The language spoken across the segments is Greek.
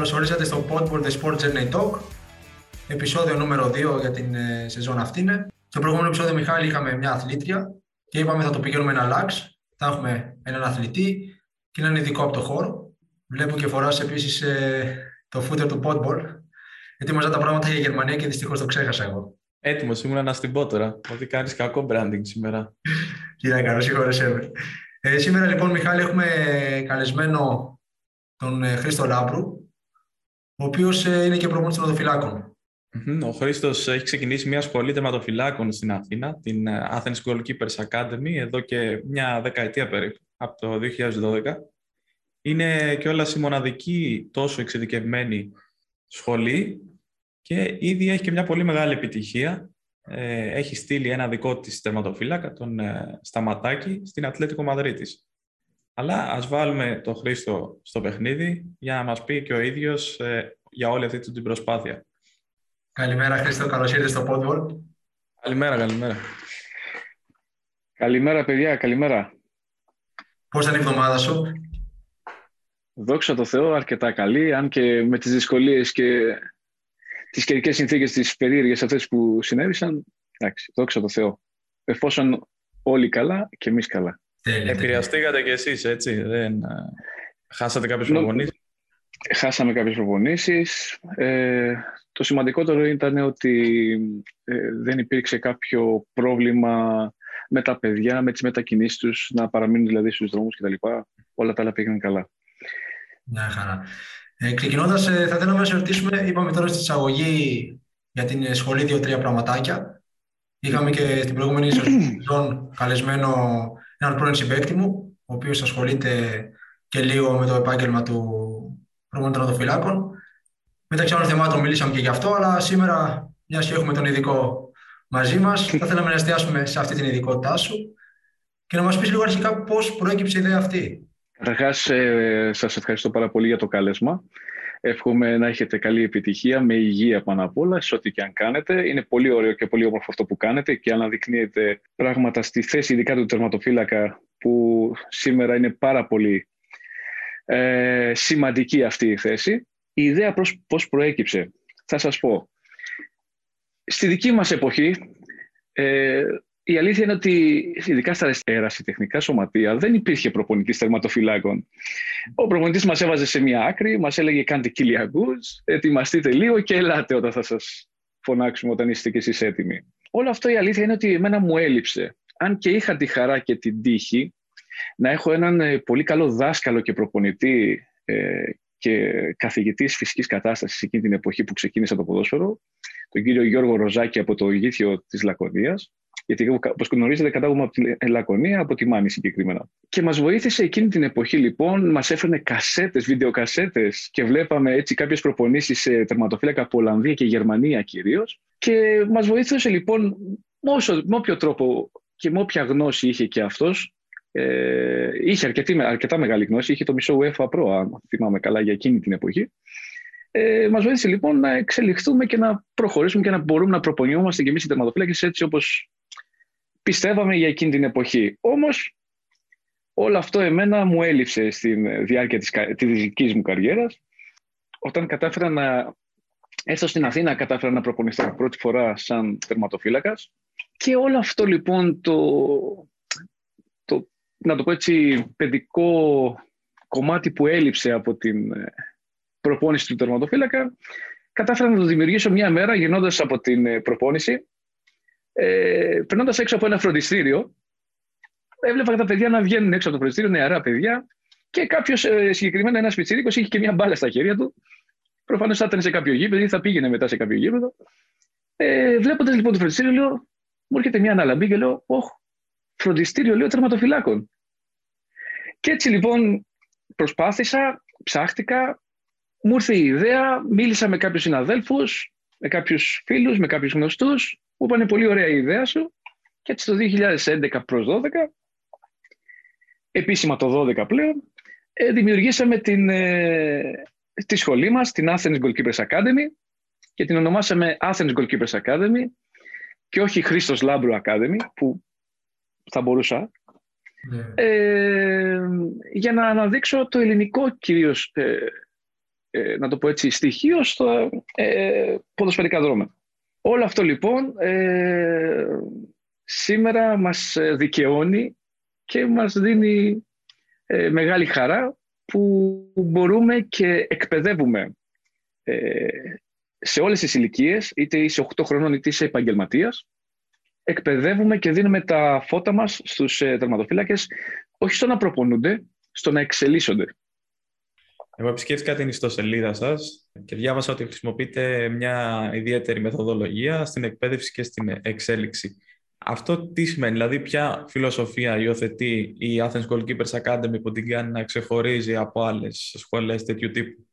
Καλώς ορίσατε στο Podboard The Sport Journey Talk. Επισόδιο νούμερο 2 για την ε, σεζόν αυτή είναι. Στο προηγούμενο επεισόδιο, Μιχάλη, είχαμε μια αθλήτρια και είπαμε θα το πηγαίνουμε ένα αλλάξ. Θα έχουμε έναν αθλητή και έναν ειδικό από το χώρο. Βλέπω και φοράς επίσης ε, το footer του Podball. Γιατί μαζά τα πράγματα για Γερμανία και δυστυχώς το ξέχασα εγώ. Έτοιμος ήμουν να στην πω τώρα. Ότι κάνεις κακό branding σήμερα. Κύριε Καρό, συγχωρέσαι με. Ε, σήμερα λοιπόν, Μιχάλη, έχουμε καλεσμένο τον ε, Χρήστο Λάμπρου, ο οποίος ε, είναι και προπονητής των οδοφυλάκων. Ο Χρήστος έχει ξεκινήσει μια σχολή τερματοφυλάκων στην Αθήνα, την ε, Athens Goalkeepers Academy, εδώ και μια δεκαετία περίπου, από το 2012. Είναι και όλα η μοναδική τόσο εξειδικευμένη σχολή και ήδη έχει και μια πολύ μεγάλη επιτυχία. Έχει στείλει ένα δικό της τερματοφύλακα, τον Σταματάκη, στην Ατλέτικο Μαδρίτης. Αλλά ας βάλουμε τον Χρήστο στο παιχνίδι για να μας πει και ο ίδιος ε, για όλη αυτή την προσπάθεια. Καλημέρα Χρήστο, καλώς ήρθες στο Podboard. Καλημέρα, καλημέρα. Καλημέρα παιδιά, καλημέρα. Πώς ήταν η εβδομάδα σου; Δόξα τω Θεώ, αρκετά καλή, αν και με τις δυσκολίες και τις καιρικές συνθήκες τις περίεργες αυτές που συνέβησαν, εντάξει, δόξα τω Θεώ. Εφόσον όλοι καλά και εμείς καλά. Επηρεαστήκατε κι εσείς, έτσι. Δεν... Ε, χάσατε κάποιες προπονήσεις; Χάσαμε κάποιες προπονήσεις. Ε, το σημαντικότερο ήταν ότι ε, δεν υπήρξε κάποιο πρόβλημα με τα παιδιά, με τις μετακινήσεις τους, να παραμείνουν δηλαδή στους δρόμους κτλ. Όλα τα άλλα πήγαιναν καλά. Μια χαρά. Ε, ξεκινώντας, ε, θα θέλαμε να σε ρωτήσουμε, είπαμε τώρα στην εισαγωγή για την σχολή δύο-τρία πραγματάκια. Είχαμε και στην προηγούμενη σεζόν καλεσμένο έναν πρώην συμπέκτη μου, ο οποίος ασχολείται και λίγο με το επάγγελμα του προπονητών φυλάκων. Μεταξύ άλλων θεμάτων μιλήσαμε και γι' αυτό, αλλά σήμερα, μιας και έχουμε τον ειδικό μαζί μας, θα θέλαμε να εστιάσουμε σε αυτή την ειδικότητά σου και να μας πεις λίγο αρχικά πώς προέκυψε η ιδέα αυτή. Καταρχάς, ε, σας ευχαριστώ πάρα πολύ για το κάλεσμα. Εύχομαι να έχετε καλή επιτυχία, με υγεία πάνω απ' όλα, σε ό,τι και αν κάνετε. Είναι πολύ ωραίο και πολύ όμορφο αυτό που κάνετε και αναδεικνύετε πράγματα στη θέση ειδικά του τερματοφύλακα που σήμερα είναι πάρα πολύ ε, σημαντική αυτή η θέση. Η ιδέα προς, πώς προέκυψε. Θα σας πω. Στη δική μας εποχή ε, η αλήθεια είναι ότι ειδικά στα ερασιτεχνικά σωματεία δεν υπήρχε προπονητής τερματοφυλάκων. Ο προπονητής μας έβαζε σε μια άκρη, μας έλεγε κάντε κυλιακούς, ετοιμαστείτε λίγο και ελάτε όταν θα σας φωνάξουμε όταν είστε κι εσείς έτοιμοι. Όλο αυτό η αλήθεια είναι ότι εμένα μου έλειψε. Αν και είχα τη χαρά και την τύχη να έχω έναν ε, πολύ καλό δάσκαλο και προπονητή ε, και καθηγητής φυσικής κατάστασης εκείνη την εποχή που ξεκίνησα το ποδόσφαιρο, τον κύριο Γιώργο Ροζάκη από το Ηγήθιο της Λακωνίας, γιατί όπως γνωρίζετε κατάγομαι από τη Λακωνία, από τη Μάνη συγκεκριμένα. Και μας βοήθησε εκείνη την εποχή λοιπόν, μας έφερνε κασέτες, βιντεοκασέτες και βλέπαμε έτσι κάποιες προπονήσεις σε τερματοφύλακα από Ολλανδία και Γερμανία κυρίως. Και μας βοήθησε λοιπόν με όποιο τρόπο και με όποια γνώση είχε και αυτός. Ε, είχε αρκετή, αρκετά μεγάλη γνώση, είχε το μισό UEFA Pro, αν θυμάμαι καλά, για εκείνη την εποχή. Ε, Μας βοήθησε λοιπόν να εξελιχθούμε και να προχωρήσουμε και να μπορούμε να προπονιόμαστε και εμείς οι τερματοφύλακες έτσι όπως πιστεύαμε για εκείνη την εποχή. Όμως όλο αυτό εμένα μου έλειψε στη διάρκεια της, της δικής μου καριέρας. Όταν κατάφερα να έρθω στην Αθήνα, κατάφερα να προπονηθώ πρώτη φορά σαν τερματοφύλακας και όλο αυτό λοιπόν το, το να το πω έτσι, παιδικό κομμάτι που έλειψε από την ε, προπόνηση του τερματοφύλακα, κατάφερα να το δημιουργήσω μια μέρα γυρνώντας από την ε, προπόνηση ε, περνώντας έξω από ένα φροντιστήριο, έβλεπα τα παιδιά να βγαίνουν έξω από το φροντιστήριο, νεαρά παιδιά, και κάποιος ε, συγκεκριμένα ένας πιτσίρικο είχε και μια μπάλα στα χέρια του. Προφανώς θα ήταν σε κάποιο γήπεδο ή θα πήγαινε μετά σε κάποιο γήπεδο. Ε, Βλέποντας λοιπόν το φροντιστήριο, λέω, μου έρχεται μια αναλαμπή και λέω, Ωχ, φροντιστήριο λέω τερματοφυλάκων. Και έτσι λοιπόν προσπάθησα, ψάχτηκα, μου ήρθε η ιδέα, μίλησα με κάποιους συναδέλφους, με κάποιους φίλους, με κάποιους γνωστούς μου είπανε πολύ ωραία η ιδέα σου και έτσι το 2011 προς 12, επίσημα το 12 πλέον, ε, δημιουργήσαμε την, ε, τη σχολή μας, την Athens Goalkeepers Academy και την ονομάσαμε Athens Goalkeepers Academy και όχι Χρήστος Λάμπρου Academy που θα μπορούσα ναι. ε, για να αναδείξω το ελληνικό κυρίως ε, ε, να το πω έτσι, στοιχείο στο ε, ποδοσφαιρικά δρόμενα. Όλο αυτό λοιπόν ε, σήμερα μας δικαιώνει και μας δίνει ε, μεγάλη χαρά που μπορούμε και εκπαιδεύουμε ε, σε όλες τις ηλικίες, είτε είσαι 8 χρονών είτε είσαι επαγγελματίας, εκπαιδεύουμε και δίνουμε τα φώτα μας στους ε, τερματοφύλακες όχι στο να προπονούνται, στο να εξελίσσονται. Εγώ επισκέφθηκα την ιστοσελίδα σας και διάβασα ότι χρησιμοποιείτε μια ιδιαίτερη μεθοδολογία στην εκπαίδευση και στην εξέλιξη. Αυτό τι σημαίνει, δηλαδή ποια φιλοσοφία υιοθετεί η Athens Goalkeepers Academy που την κάνει να ξεχωρίζει από άλλες σχολές τέτοιου τύπου;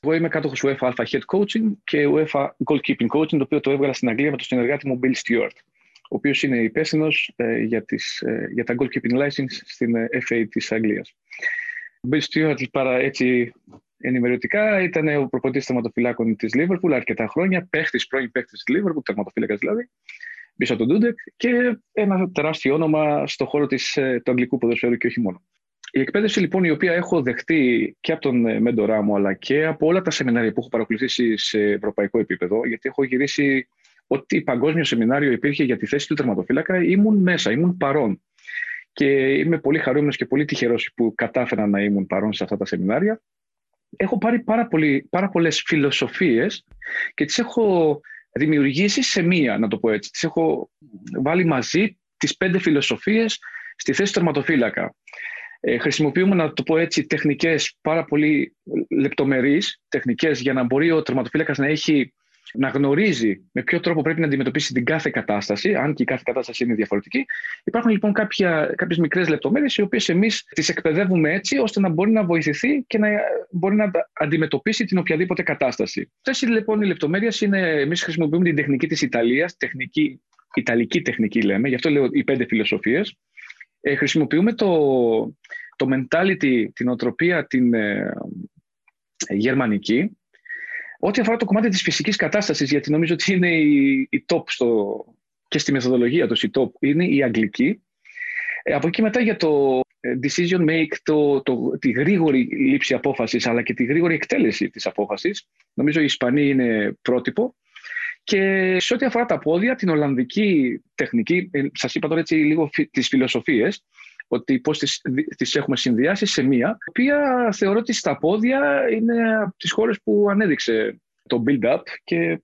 Εγώ είμαι κάτοχος UEFA Alpha Head Coaching και UEFA Goalkeeping Coaching, το οποίο το έβγαλα στην Αγγλία με τον συνεργάτη μου Bill Stewart, ο οποίος είναι υπεύθυνος ε, για, ε, για τα Goalkeeping License στην ε, FA της Αγγλίας. Ο Bill Stewart, παρά έτσι ενημερωτικά, ήταν ο προπονητής τερματοφυλάκων της Liverpool αρκετά χρόνια, παίχτης, πρώην παίχτης της Liverpool, τερματοφύλακας δηλαδή, πίσω από τον Ντούντεκ και ένα τεράστιο όνομα στο χώρο της, ε, του αγγλικού ποδοσφαίρου και όχι μόνο. Η εκπαίδευση λοιπόν η οποία έχω δεχτεί και από τον ε, μέντορά μου αλλά και από όλα τα σεμινάρια που έχω παρακολουθήσει σε ευρωπαϊκό επίπεδο γιατί έχω γυρίσει ό,τι παγκόσμιο σεμινάριο υπήρχε για τη θέση του τερματοφύλακα ήμουν μέσα, ήμουν παρόν. Και είμαι πολύ χαρούμενος και πολύ τυχερός που κατάφερα να ήμουν παρόν σε αυτά τα σεμινάρια. Έχω πάρει πάρα, πολύ, πάρα πολλές φιλοσοφίες και τις έχω δημιουργήσει σε μία, να το πω έτσι. Τις έχω βάλει μαζί τις πέντε φιλοσοφίες στη θέση του τερματοφύλακα. Ε, χρησιμοποιούμε, να το πω έτσι, τεχνικές πάρα πολύ λεπτομερείς, τεχνικές για να μπορεί ο τερματοφύλακας να έχει να γνωρίζει με ποιο τρόπο πρέπει να αντιμετωπίσει την κάθε κατάσταση, αν και η κάθε κατάσταση είναι διαφορετική. Υπάρχουν λοιπόν κάποιες μικρές λεπτομέρειες, οι οποίες εμείς τις εκπαιδεύουμε έτσι, ώστε να μπορεί να βοηθηθεί και να μπορεί να αντιμετωπίσει την οποιαδήποτε κατάσταση. Αυτές λοιπόν οι λεπτομέρειες είναι, εμείς χρησιμοποιούμε την τεχνική της Ιταλίας, τεχνική, Ιταλική τεχνική λέμε, γι' αυτό λέω οι πέντε φιλοσοφίες. Ε, χρησιμοποιούμε το, το mentality, την οτροπία, την ε, γερμανική, Ό,τι αφορά το κομμάτι της φυσικής κατάστασης, γιατί νομίζω ότι είναι η, η top στο, και στη μεθοδολογία τους, η top είναι η αγγλική. Ε, από εκεί μετά για το ε, decision make, το, το, τη γρήγορη λήψη απόφασης, αλλά και τη γρήγορη εκτέλεση της απόφασης. Νομίζω η Ισπανία είναι πρότυπο. Και σε ό,τι αφορά τα πόδια, την Ολλανδική τεχνική, ε, σας είπα τώρα έτσι λίγο τις φιλοσοφίες, ότι πώς τις, τις έχουμε συνδυάσει σε μία, η οποία θεωρώ ότι στα πόδια είναι από τις χώρες που ανέδειξε το build-up και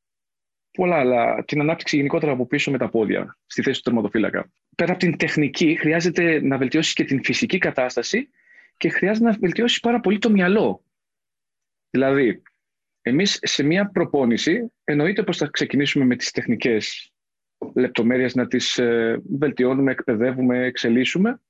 πολλά άλλα, την ανάπτυξη γενικότερα από πίσω με τα πόδια στη θέση του τερματοφύλακα. Πέρα από την τεχνική, χρειάζεται να βελτιώσεις και την φυσική κατάσταση και χρειάζεται να βελτιώσεις πάρα πολύ το μυαλό. Δηλαδή, εμείς σε μία προπόνηση, εννοείται πως θα ξεκινήσουμε με τις τεχνικές λεπτομέρειες να τις ε, βελτιώνουμε, εκπαιδεύουμε, εξελίσσουμε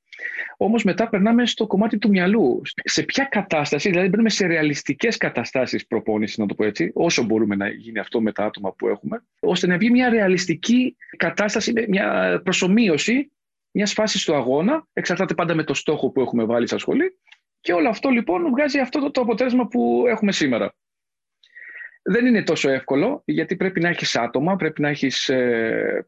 Όμως μετά περνάμε στο κομμάτι του μυαλού. Σε ποια κατάσταση, δηλαδή μπαίνουμε σε ρεαλιστικές καταστάσεις προπόνηση, να το πω έτσι, όσο μπορούμε να γίνει αυτό με τα άτομα που έχουμε, ώστε να βγει μια ρεαλιστική κατάσταση, μια προσωμείωση μιας φάσης του αγώνα. Εξαρτάται πάντα με το στόχο που έχουμε βάλει στα σχολή. Και όλο αυτό λοιπόν βγάζει αυτό το, αποτέλεσμα που έχουμε σήμερα. Δεν είναι τόσο εύκολο, γιατί πρέπει να έχεις άτομα, πρέπει να έχεις ε,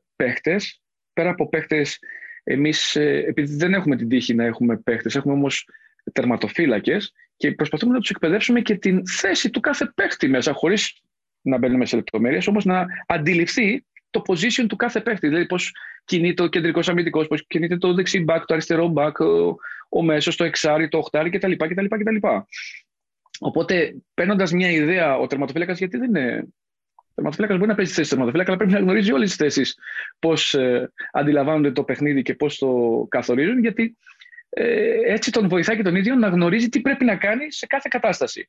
Πέρα από παίχτες εμείς, ε, επειδή δεν έχουμε την τύχη να έχουμε παίχτες, έχουμε όμως τερματοφύλακες και προσπαθούμε να τους εκπαιδεύσουμε και την θέση του κάθε παίχτη μέσα, χωρίς να μπαίνουμε σε λεπτομέρειες, όμως να αντιληφθεί το position του κάθε παίχτη. Δηλαδή πώς κινείται ο κεντρικός αμυντικός, πώς κινείται το δεξί back, το αριστερό back, ο, ο μέσος, το εξάρι, το οχτάρι κτλ. κτλ, κτλ. Οπότε, παίρνοντας μια ιδέα, ο τερματοφύλακας, γιατί δεν είναι τερματοφύλακα μπορεί να παίζει τη θέση τερματοφύλακα, αλλά πρέπει να γνωρίζει όλες τις θέσεις πώς ε, αντιλαμβάνονται το παιχνίδι και πώς το καθορίζουν, γιατί ε, έτσι τον βοηθάει και τον ίδιο να γνωρίζει τι πρέπει να κάνει σε κάθε κατάσταση.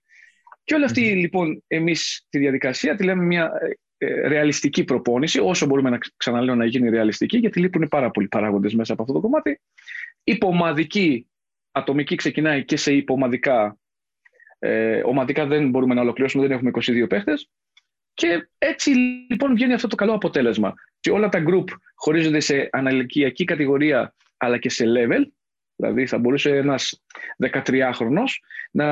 Και όλη αυτή λοιπόν εμείς τη διαδικασία τη λέμε μια ε, ε, ρεαλιστική προπόνηση, όσο μπορούμε να ξαναλέω να γίνει ρεαλιστική, γιατί λείπουν πάρα πολλοί παράγοντες μέσα από αυτό το κομμάτι. Υπομαδική, ατομική ξεκινάει και σε υπομαδικά. Ε, ομαδικά δεν μπορούμε να ολοκληρώσουμε, δεν έχουμε 22 παίχτες. Και έτσι λοιπόν βγαίνει αυτό το καλό αποτέλεσμα. Και όλα τα group χωρίζονται σε αναλυκιακή κατηγορία αλλά και σε level. Δηλαδή θα μπορούσε ένας 13χρονος να,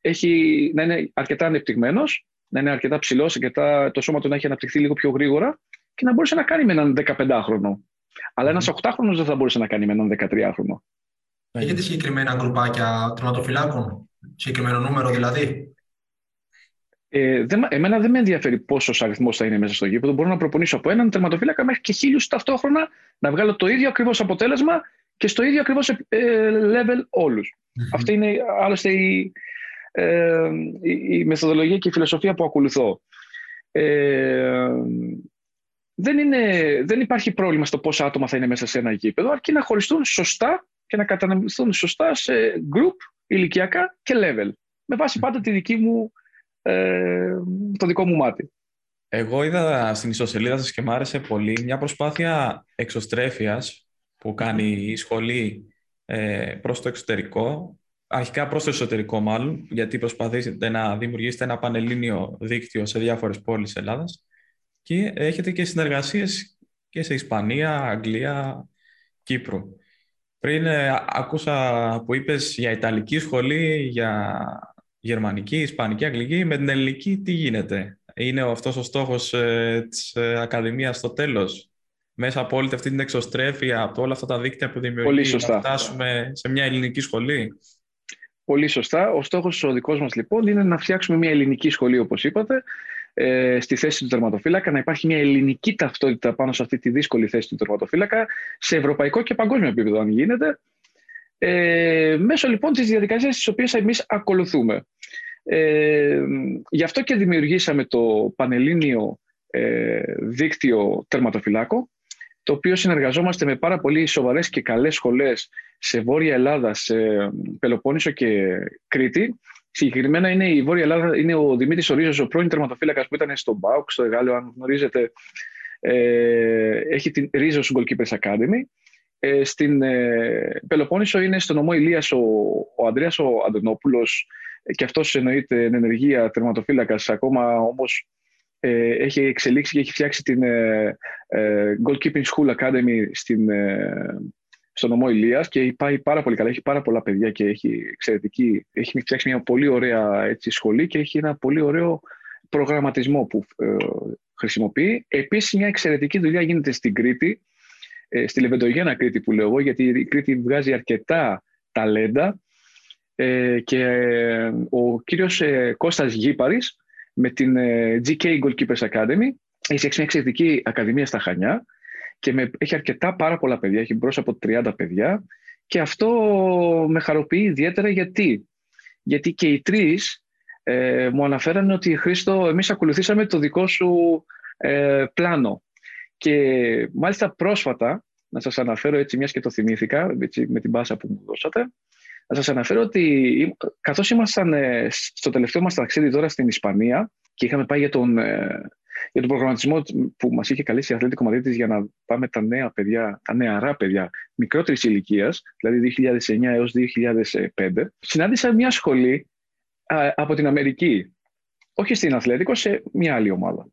έχει, να είναι αρκετά ανεπτυγμένος, να είναι αρκετά ψηλός, αρκετά, το σώμα του να έχει αναπτυχθεί λίγο πιο γρήγορα και να μπορούσε να κάνει με έναν 15χρονο. Αλλά ένας 8χρονος δεν θα μπορούσε να κάνει με έναν 13χρονο. Έχετε συγκεκριμένα γκρουπάκια τερματοφυλάκων, συγκεκριμένο νούμερο δηλαδή; Ε, δεν, εμένα δεν με ενδιαφέρει πόσος αριθμός θα είναι μέσα στο γήπεδο. Μπορώ να προπονήσω από έναν τερματοφύλακα μέχρι και χίλιους ταυτόχρονα να βγάλω το ίδιο ακριβώς αποτέλεσμα και στο ίδιο ακριβώς ε, level ολου Αυτή είναι άλλωστε η, ε, η, μεθοδολογία και η φιλοσοφία που ακολουθώ. Ε, δεν, είναι, δεν υπάρχει πρόβλημα στο πόσα άτομα θα είναι μέσα σε ένα γήπεδο, αρκεί να χωριστούν σωστά και να κατανεμηθούν σωστά σε group, ηλικιακά και level. Με βάση πάντα τη δική μου, ε, το δικό μου μάτι. Εγώ είδα στην ιστοσελίδα σας και μου άρεσε πολύ μια προσπάθεια εξωστρέφειας που κάνει η σχολή ε, προς το εξωτερικό, αρχικά προς το εσωτερικό μάλλον, γιατί προσπαθήσετε να δημιουργήσετε ένα πανελλήνιο δίκτυο σε διάφορες πόλεις Ελλάδας και έχετε και συνεργασίες και σε Ισπανία, Αγγλία, Κύπρο. Πριν ε, άκουσα που είπες για Ιταλική σχολή, για Γερμανική, Ισπανική, Αγγλική. Με την Ελληνική τι γίνεται; Είναι αυτός ο στόχος ε, της ε, Ακαδημίας στο τέλος; Μέσα από όλη αυτή την εξωστρέφεια, από όλα αυτά τα δίκτυα που δημιουργεί, να φτάσουμε σε μια ελληνική σχολή; Πολύ σωστά. Ο στόχος ο δικός μας λοιπόν είναι να φτιάξουμε μια ελληνική σχολή όπως είπατε ε, στη θέση του τερματοφύλακα, να υπάρχει μια ελληνική ταυτότητα πάνω σε αυτή τη δύσκολη θέση του τερματοφύλακα σε ευρωπαϊκό και παγκόσμιο επίπεδο αν γίνεται ε, μέσω λοιπόν της διαδικασίας τις οποίες εμείς ακολουθούμε. Ε, γι' αυτό και δημιουργήσαμε το Πανελλήνιο ε, Δίκτυο Τερματοφυλάκο, το οποίο συνεργαζόμαστε με πάρα πολύ σοβαρές και καλές σχολές σε Βόρεια Ελλάδα, σε Πελοπόννησο και Κρήτη. Συγκεκριμένα είναι η Βόρεια Ελλάδα, είναι ο Δημήτρης Ορίζος, ο πρώην τερματοφύλακας που ήταν στο ΜΠΑΟΚ, στο Εγάλιο, αν γνωρίζετε, ε, έχει την Ρίζος Goalkeepers Academy ε, στην ε, Πελοπόννησο είναι στο νομό Ηλίας ο, ο Ανδρέας ο Αντωνόπουλος. Ε, και αυτός εννοείται εν ενεργεία τερματοφύλακας. Ακόμα όμως ε, έχει εξελίξει και έχει φτιάξει την ε, ε Goalkeeping School Academy στην, στο νομό Ηλίας και πάει πάρα πολύ καλά, έχει πάρα πολλά παιδιά και έχει εξαιρετική, έχει φτιάξει μια πολύ ωραία έτσι, σχολή και έχει ένα πολύ ωραίο προγραμματισμό που χρησιμοποιεί. Επίσης μια εξαιρετική δουλειά γίνεται στην Κρήτη ε, στη Λεβεντογένα Κρήτη που λέω εγώ, γιατί η Κρήτη βγάζει αρκετά ταλέντα. Ε, και ε, ο κύριος ε, Κώστας Γήπαρης με την ε, GK Goalkeepers Academy έχει φτιάξει μια εξαιρετική ακαδημία στα Χανιά και με, έχει αρκετά πάρα πολλά παιδιά, έχει μπρος από 30 παιδιά. Και αυτό με χαροποιεί ιδιαίτερα γιατί, γιατί και οι τρεις ε, μου αναφέρανε ότι Χρήστο εμείς ακολουθήσαμε το δικό σου ε, πλάνο και μάλιστα πρόσφατα, να σας αναφέρω έτσι μιας και το θυμήθηκα έτσι, με την πάσα που μου δώσατε, να σας αναφέρω ότι καθώς ήμασταν ε, στο τελευταίο μας ταξίδι τώρα στην Ισπανία και είχαμε πάει για τον, ε, για τον προγραμματισμό που μας είχε καλέσει η Αθλητική Μαδρίτης για να πάμε τα νέα παιδιά, τα νεαρά παιδιά μικρότερης ηλικίας, δηλαδή 2009 έως 2005, συνάντησα μια σχολή από την Αμερική, όχι στην Αθλέτικο, σε μια άλλη ομάδα.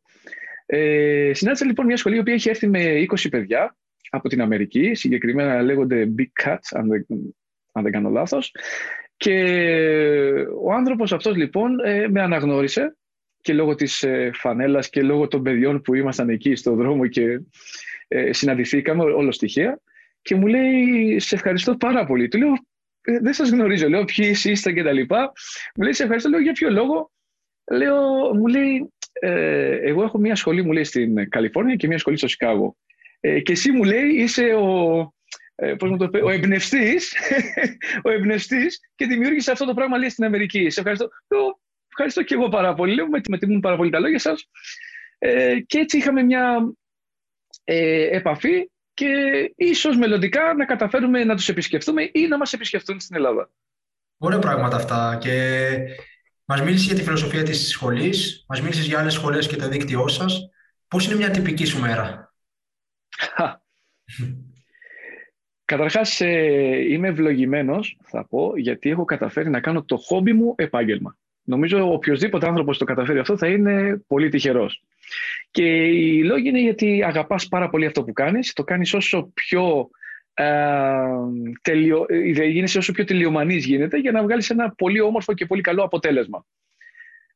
Ε, συνάντησα λοιπόν μια σχολή που έχει έρθει με 20 παιδιά από την Αμερική, συγκεκριμένα λέγονται Big Cats, αν δεν, αν δεν κάνω λάθος. Και ο άνθρωπος αυτός λοιπόν ε, με αναγνώρισε και λόγω της ε, φανέλας και λόγω των παιδιών που ήμασταν εκεί στο δρόμο και ε, συναντηθήκαμε όλο στοιχεία και μου λέει σε ευχαριστώ πάρα πολύ. Του λέω «Ε, δεν σας γνωρίζω, λέω ποιοι είστε και τα λοιπά. Μου λέει σε ευχαριστώ, λέω για ποιο λόγο. Λέω, μου λέει ε, εγώ έχω μια σχολή, μου λέει, στην Καλιφόρνια και μια σχολή στο Σικάγο. Ε, και εσύ μου λέει είσαι ο, ε, πώς μου το πει, ο εμπνευστής, ο εμπνευστής και δημιούργησες αυτό το πράγμα λέει στην Αμερική. Σε ευχαριστώ. Το, ευχαριστώ και εγώ πάρα πολύ. με, με τιμούν πάρα πολύ τα λόγια σας. Ε, και έτσι είχαμε μια ε, επαφή και ίσως μελλοντικά να καταφέρουμε να τους επισκεφτούμε ή να μας επισκεφτούν στην Ελλάδα. Ωραία πράγματα αυτά και Μας μίλησες για τη φιλοσοφία της σχολής, μας μίλησες για άλλες σχολές και το δίκτυό σας. Πώς είναι μια τυπική σου μέρα, Καταρχάς, ε, είμαι ευλογημένος, θα πω, γιατί έχω καταφέρει να κάνω το χόμπι μου επάγγελμα. Νομίζω οποιοδήποτε άνθρωπος το καταφέρει αυτό θα είναι πολύ τυχερός. Και οι λόγοι είναι γιατί αγαπάς πάρα πολύ αυτό που κάνεις, το κάνεις όσο πιο τελειω... γίνεσαι όσο πιο τελειομανής γίνεται για να βγάλεις ένα πολύ όμορφο και πολύ καλό αποτέλεσμα.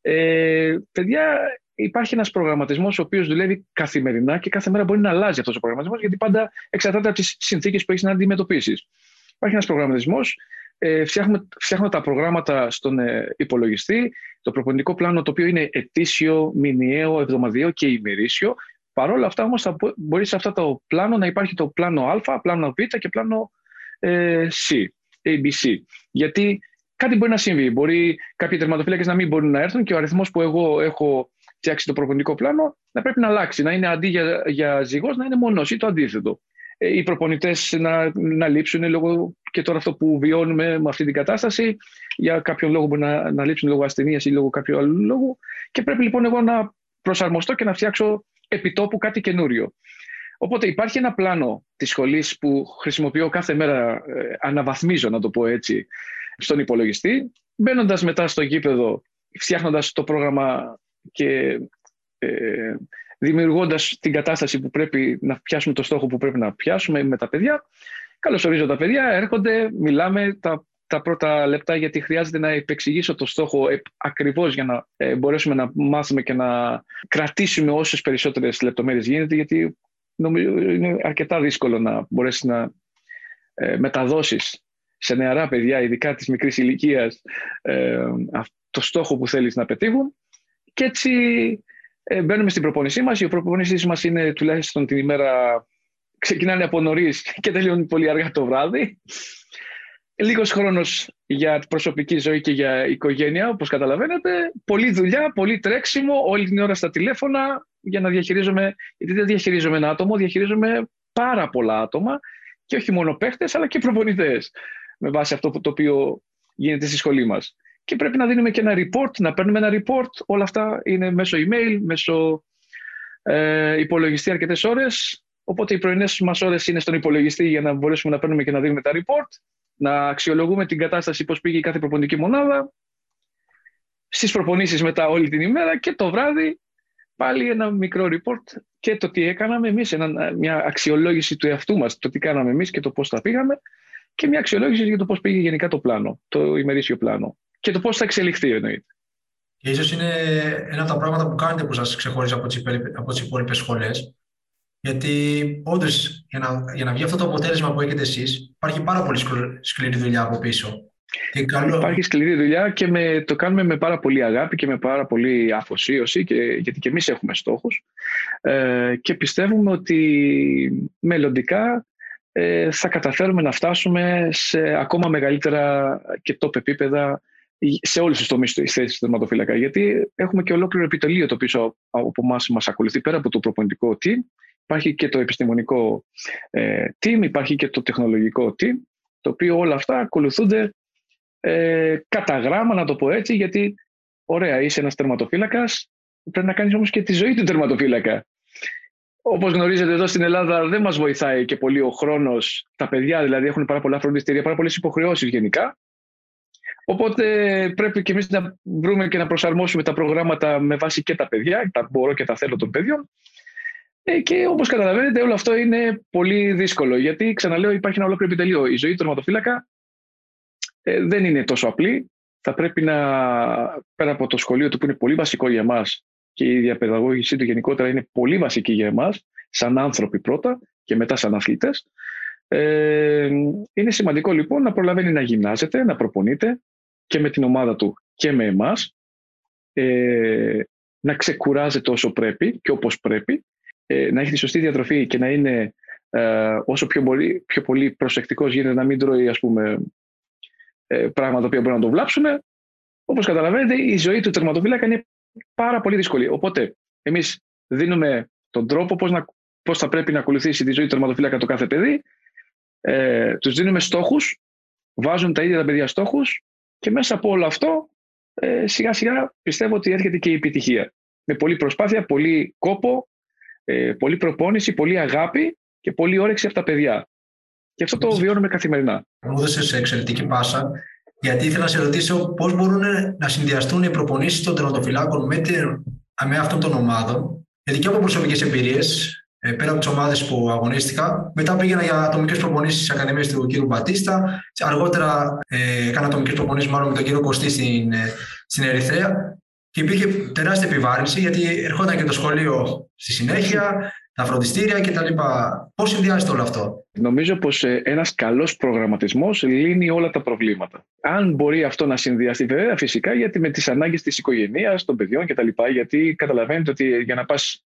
Ε, παιδιά, υπάρχει ένας προγραμματισμός ο οποίος δουλεύει καθημερινά και κάθε μέρα μπορεί να αλλάζει αυτός ο προγραμματισμός γιατί πάντα εξαρτάται από τις συνθήκες που έχεις να αντιμετωπίσεις. Υπάρχει ένας προγραμματισμός ε, φτιάχνουμε, φτιάχνουμε τα προγράμματα στον ε, υπολογιστή, το προπονητικό πλάνο το οποίο είναι ετήσιο, μηνιαίο, εβδομαδιαίο και ημερήσιο. Παρ' όλα αυτά όμως θα μπορείς σε αυτό το πλάνο να υπάρχει το πλάνο Α, πλάνο Β και πλάνο ε, C, ABC. Γιατί κάτι μπορεί να συμβεί. Μπορεί κάποιοι τερματοφύλακες να μην μπορούν να έρθουν και ο αριθμός που εγώ έχω φτιάξει το προπονητικό πλάνο να πρέπει να αλλάξει. Να είναι αντί για, για ζυγός να είναι μονό ή το αντίθετο. Ε, οι προπονητές να, να λείψουν λόγω και τώρα αυτό που βιώνουμε με αυτή την κατάσταση. Για κάποιον λόγο μπορεί να, να λείψουν λόγω ασθενείας ή λόγω κάποιου άλλου λόγου. Και πρέπει λοιπόν εγώ να προσαρμοστώ και να φτιάξω επιτόπου κάτι καινούριο. Οπότε υπάρχει ένα πλάνο της σχολής που χρησιμοποιώ κάθε μέρα, ε, αναβαθμίζω να το πω έτσι, στον υπολογιστή. Μπαίνοντας μετά στο γήπεδο, φτιάχνοντας το πρόγραμμα και ε, δημιουργώντας την κατάσταση που πρέπει να πιάσουμε το στόχο που πρέπει να πιάσουμε με τα παιδιά. Καλωσορίζω τα παιδιά, έρχονται, μιλάμε τα, τα πρώτα λεπτά γιατί χρειάζεται να επεξηγήσω το στόχο ε, ακριβώς για να ε, μπορέσουμε να μάθουμε και να κρατήσουμε όσες περισσότερες λεπτομέρειες γίνεται γιατί νομίζω είναι αρκετά δύσκολο να μπορέσεις να ε, μεταδώσεις σε νεαρά παιδιά, ειδικά της μικρής ηλικίας, ε, το στόχο που θέλεις να πετύχουν. Και έτσι ε, μπαίνουμε στην προπόνησή μας. Η προπόνησή μας είναι τουλάχιστον την ημέρα, ξεκινάνε από νωρίς και τελειώνουν πολύ αργά το βράδυ. Λίγος χρόνος για προσωπική ζωή και για οικογένεια, όπως καταλαβαίνετε. Πολλή δουλειά, πολύ τρέξιμο, όλη την ώρα στα τηλέφωνα για να διαχειρίζομαι, γιατί δεν διαχειρίζομαι ένα άτομο, διαχειρίζομαι πάρα πολλά άτομα και όχι μόνο παίχτες, αλλά και προπονητές με βάση αυτό το οποίο γίνεται στη σχολή μας. Και πρέπει να δίνουμε και ένα report, να παίρνουμε ένα report. Όλα αυτά είναι μέσω email, μέσω ε, υπολογιστή αρκετές ώρες. Οπότε οι πρωινές μας ώρες είναι στον υπολογιστή για να μπορέσουμε να παίρνουμε και να δίνουμε τα report, να αξιολογούμε την κατάσταση, πώς πήγε η κάθε προπονητική μονάδα. Στις προπονήσεις μετά όλη την ημέρα και το βράδυ πάλι ένα μικρό report και το τι έκαναμε εμείς, μια αξιολόγηση του εαυτού μας, το τι κάναμε εμείς και το πώς τα πήγαμε και μια αξιολόγηση για το πώς πήγε γενικά το πλάνο, το ημερήσιο πλάνο και το πώς θα εξελιχθεί εννοείται. Και ίσως είναι ένα από τα πράγματα που κάνετε που σας ξεχωρίζει από τις από τις υπόλοιπες σχολές. Γιατί όντως για να, για να βγει αυτό το αποτέλεσμα που έχετε εσείς, υπάρχει πάρα πολύ σκληρή δουλειά από πίσω. Και καλό... Υπάρχει σκληρή δουλειά και με, το κάνουμε με πάρα πολύ αγάπη και με πάρα πολύ αφοσίωση, και, γιατί και εμείς έχουμε στόχους. Ε, και πιστεύουμε ότι μελλοντικά ε, θα καταφέρουμε να φτάσουμε σε ακόμα μεγαλύτερα και top επίπεδα σε όλους τους τομείς της θέσης του τερματοφύλακα. Γιατί έχουμε και ολόκληρο επιτελείο το οποίο από εμάς μας ακολουθεί πέρα από το προπονητικό team. Υπάρχει και το επιστημονικό ε, team, υπάρχει και το τεχνολογικό team, το οποίο όλα αυτά ακολουθούνται ε, κατά γράμμα, να το πω έτσι, γιατί ωραία, είσαι ένας τερματοφύλακας, πρέπει να κάνεις όμως και τη ζωή του τερματοφύλακα. Όπως γνωρίζετε, εδώ στην Ελλάδα δεν μας βοηθάει και πολύ ο χρόνος. Τα παιδιά δηλαδή έχουν πάρα πολλά φροντιστήρια, πάρα πολλές υποχρεώσεις γενικά. Οπότε πρέπει και εμείς να βρούμε και να προσαρμόσουμε τα προγράμματα με βάση και τα παιδιά, τα μπορώ και τα θέλω των παιδιών. Ε, και όπως καταλαβαίνετε, όλο αυτό είναι πολύ δύσκολο. Γιατί, ξαναλέω, υπάρχει ένα ολόκληρο επιτελείο. Η ζωή του τερματοφύλακα ε, δεν είναι τόσο απλή. Θα πρέπει να, πέρα από το σχολείο του που είναι πολύ βασικό για εμάς και η διαπαιδαγώγησή του γενικότερα είναι πολύ βασική για εμάς, σαν άνθρωποι πρώτα και μετά σαν αθλητές. Ε, είναι σημαντικό λοιπόν να προλαβαίνει να γυμνάζεται, να προπονείται και με την ομάδα του και με εμάς, ε, να ξεκουράζεται όσο πρέπει και όπως πρέπει, ε, να έχει τη σωστή διατροφή και να είναι ε, όσο πιο πολύ, πιο πολύ προσεκτικός γίνεται να μην τρώει ας πούμε, ε, πράγματα που μπορούν να το βλάψουν. Όπως καταλαβαίνετε η ζωή του τερματοφύλακα είναι πάρα πολύ δύσκολη. Οπότε εμείς δίνουμε τον τρόπο πώς, να, πώς θα πρέπει να ακολουθήσει τη ζωή του τερματοφύλακα το κάθε παιδί. Ε, τους δίνουμε στόχους, βάζουν τα ίδια τα παιδιά στόχους και μέσα από όλο αυτό, ε, σιγά σιγά πιστεύω ότι έρχεται και η επιτυχία. Με πολλή προσπάθεια, πολύ κόπο, ε, πολλή προπόνηση, πολύ αγάπη και πολύ όρεξη από τα παιδιά. Και αυτό το βιώνουμε καθημερινά. Μου έδωσε εξαιρετική πάσα, γιατί ήθελα να σε ρωτήσω πώς μπορούν να συνδυαστούν οι προπονήσεις των τερματοφυλάκων με, με αυτών των ομάδων. Γιατί και από προσωπικές εμπειρίες, ε, πέρα από τις ομάδες που αγωνίστηκα. Μετά πήγαινα για ατομικές προπονήσεις στις Ακαδημίες του κ. Μπατίστα. Αργότερα ε, έκανα ατομικές προπονήσεις μάλλον με τον κύριο Κωστή στην, ε, στην Ερυθρέα. Και υπήρχε τεράστια επιβάρυνση γιατί ερχόταν και το σχολείο στη συνέχεια. τα φροντιστήρια κτλ. Πώς συνδυάζεται όλο αυτό, Νομίζω πως ε, ένας καλός προγραμματισμός λύνει όλα τα προβλήματα. Αν μπορεί αυτό να συνδυαστεί, βέβαια, φυσικά γιατί με τις ανάγκες της οικογένειας, των παιδιών κτλ. Γιατί καταλαβαίνετε ότι για να πας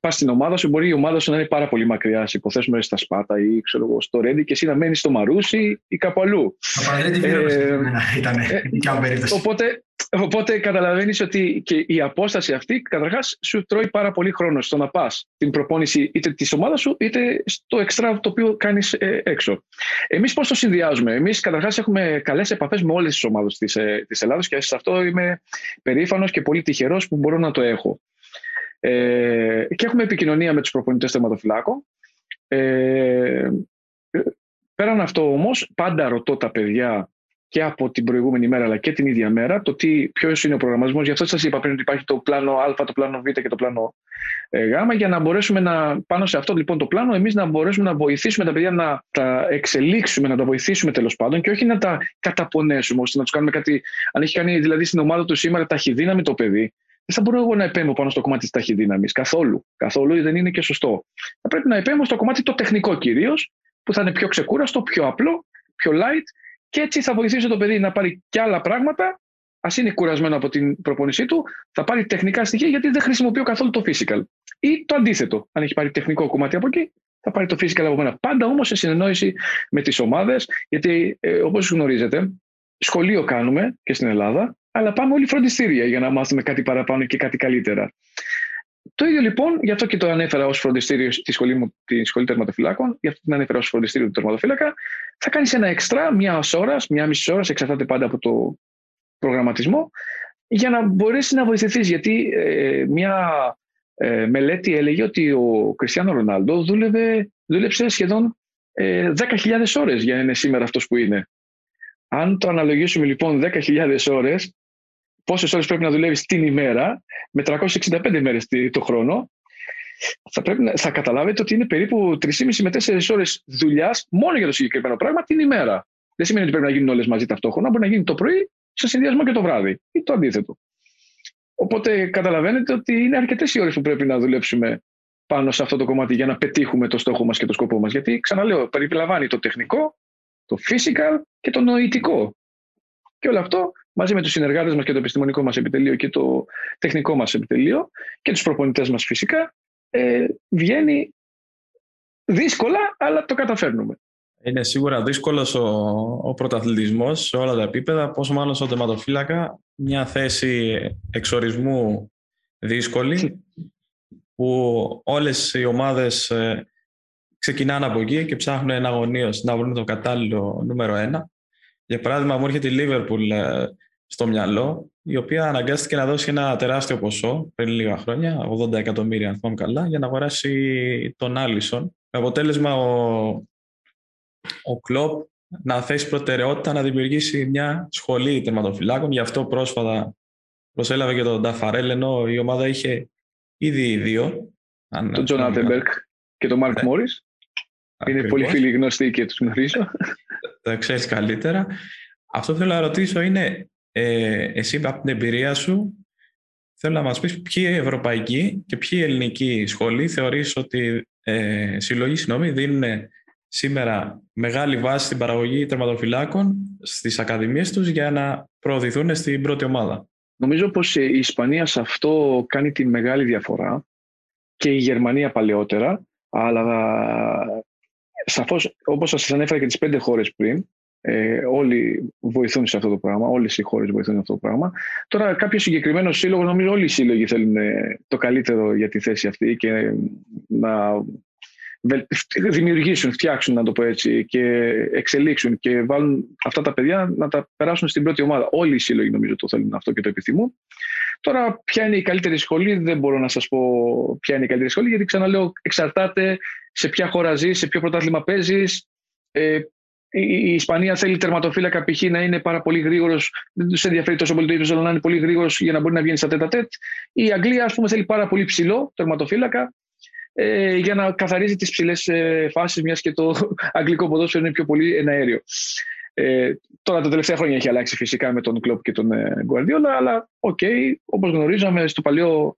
πας στην ομάδα σου, μπορεί η ομάδα σου να είναι πάρα πολύ μακριά. Σε υποθέσουμε στα Σπάτα ή ξέρω εγώ, στο Ρέντι και εσύ να μένεις στο Μαρούσι ή κάπου αλλού. Ε, ήταν περίπτωση. Οπότε, οπότε καταλαβαίνεις ότι και η απόσταση αυτή καταρχάς σου τρώει πάρα πολύ χρόνο στο να πας την προπόνηση είτε της ομάδας σου είτε στο εξτρά το οποίο κάνεις ε, έξω. Εμείς πώς το συνδυάζουμε; Εμείς καταρχάς έχουμε καλές επαφές με όλες τις ομάδες της ε, Ελλάδα και σε αυτό είμαι περήφανος και πολύ τυχερός που μπορώ να το έχω. Ε, και έχουμε επικοινωνία με τους προπονητές θεματοφυλάκων. Ε, πέραν αυτό όμως, πάντα ρωτώ τα παιδιά και από την προηγούμενη μέρα αλλά και την ίδια μέρα το τι, ποιος είναι ο προγραμματισμός. Γι' αυτό σας είπα πριν ότι υπάρχει το πλάνο Α, το πλάνο Β και το πλάνο ε, Γ για να μπορέσουμε να, πάνω σε αυτό λοιπόν το πλάνο εμείς να μπορέσουμε να βοηθήσουμε τα παιδιά να τα εξελίξουμε, να τα βοηθήσουμε τέλος πάντων και όχι να τα καταπονέσουμε ώστε να τους κάνουμε κάτι, αν έχει κάνει δηλαδή στην ομάδα του σήμερα ταχυδύναμη το παιδί δεν θα μπορώ εγώ να επέμβω πάνω στο κομμάτι της ταχυδύναμης. Καθόλου. Καθόλου δεν είναι και σωστό. Θα πρέπει να επέμβω στο κομμάτι το τεχνικό κυρίως, που θα είναι πιο ξεκούραστο, πιο απλό, πιο light και έτσι θα βοηθήσω το παιδί να πάρει και άλλα πράγματα. Α είναι κουρασμένο από την προπόνησή του, θα πάρει τεχνικά στοιχεία γιατί δεν χρησιμοποιώ καθόλου το physical. Ή το αντίθετο. Αν έχει πάρει τεχνικό κομμάτι από εκεί, θα πάρει το physical από μένα. Πάντα όμως σε συνεννόηση με τις ομάδες, γιατί ε, όπως γνωρίζετε, σχολείο κάνουμε και στην Ελλάδα, αλλά πάμε όλοι φροντιστήρια για να μάθουμε κάτι παραπάνω και κάτι καλύτερα. Το ίδιο λοιπόν, γι' αυτό και το ανέφερα ως φροντιστήριο στη σχολή μου, τη σχολή τερματοφυλάκων, γι' αυτό την ανέφερα ως φροντιστήριο του τερματοφύλακα. Θα κάνεις ένα εξτρά μια ώρας, μια μισή ώρα, εξαρτάται πάντα από το προγραμματισμό, για να μπορέσεις να βοηθηθείς. Γιατί ε, μια ε, μελέτη έλεγε ότι ο Κριστιανό Ρονάλντο δούλευε, δούλεψε σχεδόν ε, 10.000 ώρες για να είναι σήμερα αυτός που είναι. Αν το αναλογίσουμε λοιπόν 10.000 ώρες, πόσες ώρες πρέπει να δουλεύεις την ημέρα, με 365 μέρες το χρόνο, θα, πρέπει να, θα καταλάβετε ότι είναι περίπου 3,5 με 4 ώρες δουλειάς μόνο για το συγκεκριμένο πράγμα την ημέρα. Δεν σημαίνει ότι πρέπει να γίνουν όλες μαζί ταυτόχρονα. Μπορεί να γίνει το πρωί σε συνδυασμό και το βράδυ ή το αντίθετο. Οπότε καταλαβαίνετε ότι είναι αρκετές οι ώρες που πρέπει να δουλέψουμε πάνω σε αυτό το κομμάτι για να πετύχουμε το στόχο μας και το σκοπό μας. Γιατί, ξαναλέω, περιλαμβάνει το τεχνικό, το physical και το νοητικό. Και όλο αυτό μαζί με τους συνεργάτες μας και το επιστημονικό μας επιτελείο και το τεχνικό μας επιτελείο και τους προπονητές μας φυσικά ε, βγαίνει δύσκολα αλλά το καταφέρνουμε. Είναι σίγουρα δύσκολος ο, ο πρωταθλητισμός σε όλα τα επίπεδα, πόσο μάλλον στο τερματοφύλακα, μια θέση εξορισμού δύσκολη που όλες οι ομάδες ε, ξεκινάνε από εκεί και ψάχνουν εναγωνίως να βρουν το κατάλληλο νούμερο ένα. Για παράδειγμα, μου έρχεται η Λίβερπουλ ε, στο μυαλό, η οποία αναγκάστηκε να δώσει ένα τεράστιο ποσό πριν λίγα χρόνια, 80 εκατομμύρια αν θυμάμαι καλά, για να αγοράσει τον Άλισον. Με αποτέλεσμα ο, ο Κλόπ να θέσει προτεραιότητα να δημιουργήσει μια σχολή τερματοφυλάκων. Γι' αυτό πρόσφατα προσέλαβε και τον Νταφαρέλ, ενώ η ομάδα είχε ήδη δύο. Τον Τζον Άτεμπερκ και τον Μάρκ Μόρις. Είναι πολύ φίλοι γνωστοί και τους γνωρίζω. Τα ξέρεις καλύτερα. Αυτό που θέλω να ρωτήσω είναι, ε, εσύ από την εμπειρία σου, θέλω να μας πεις ποιοι ευρωπαϊκοί και ποιοι ελληνικοί σχολοί θεωρείς ότι ε, σύλλογοι συγγνώμη, δίνουν σήμερα μεγάλη βάση στην παραγωγή τερματοφυλάκων στις ακαδημίες τους για να προωθηθούν στην πρώτη ομάδα; Νομίζω πως η Ισπανία σε αυτό κάνει τη μεγάλη διαφορά και η Γερμανία παλαιότερα, αλλά Σαφώς, όπως σας ανέφερα και τις πέντε χώρες πριν, ε, όλοι βοηθούν σε αυτό το πράγμα. Όλες οι χώρες βοηθούν σε αυτό το πράγμα. Τώρα, κάποιος συγκεκριμένος σύλλογος, νομίζω όλοι οι σύλλογοι θέλουν ε, το καλύτερο για τη θέση αυτή και να δημιουργήσουν, φτιάξουν, να το πω έτσι, και εξελίξουν και βάλουν αυτά τα παιδιά να τα περάσουν στην πρώτη ομάδα. Όλοι οι σύλλογοι νομίζω το θέλουν αυτό και το επιθυμούν. Τώρα, ποια είναι η καλύτερη σχολή, δεν μπορώ να σας πω ποια είναι η καλύτερη σχολή, γιατί ξαναλέω, εξαρτάται σε ποια χώρα ζεις, σε ποιο πρωτάθλημα παίζεις. Ε, η Ισπανία θέλει τερματοφύλακα π.χ. να είναι πάρα πολύ γρήγορος, δεν τους ενδιαφέρει τόσο πολύ το ύψο, αλλά να είναι πολύ γρήγορος για να μπορεί να βγαίνει στα τέτα τέτ. Η Αγγλία, ας πούμε, θέλει πάρα πολύ ψηλό τερματοφύλακα ε, για να καθαρίζει τις ψηλές ε, φάσεις, μιας και το αγγλικό ποδόσφαιρο είναι πιο πολύ ένα αέριο. Ε, τώρα τα τελευταία χρόνια έχει αλλάξει φυσικά με τον Κλόπ και τον ε, Γκουαρδίολα, αλλά ok, okay, όπως γνωρίζαμε στο παλιό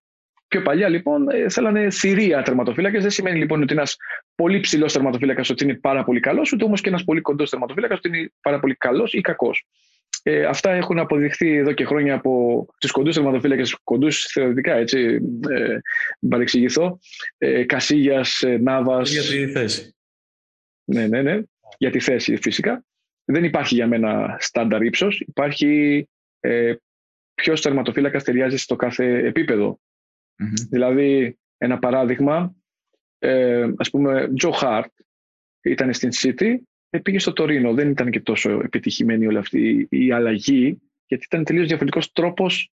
Πιο παλιά λοιπόν ε, θέλανε θηρία τερματοφύλακες. Δεν σημαίνει λοιπόν ότι ένας πολύ ψηλός τερματοφύλακας ότι είναι πάρα πολύ καλός, ούτε όμως και ένας πολύ κοντός τερματοφύλακας ότι είναι πάρα πολύ καλός ή κακός. Ε, αυτά έχουν αποδειχθεί εδώ και χρόνια από τους κοντούς τερματοφύλακες, κοντούς θεωρητικά, έτσι, ε, μην παρεξηγηθώ. Ε, Κασίγια, ε, Νάβα. Για τη θέση. Ναι, ναι, ναι. Για τη θέση φυσικά. Δεν υπάρχει για μένα στάνταρ ύψος. Υπάρχει ε, ποιος τερματοφύλακας ταιριάζει στο κάθε Δηλαδή, ένα παράδειγμα, ε, ας πούμε, Τζο Χάρτ ήταν στην City, πήγε στο Τωρίνο. Δεν ήταν και τόσο επιτυχημένη όλη αυτή η αλλαγή, γιατί ήταν τελείως διαφορετικός τρόπος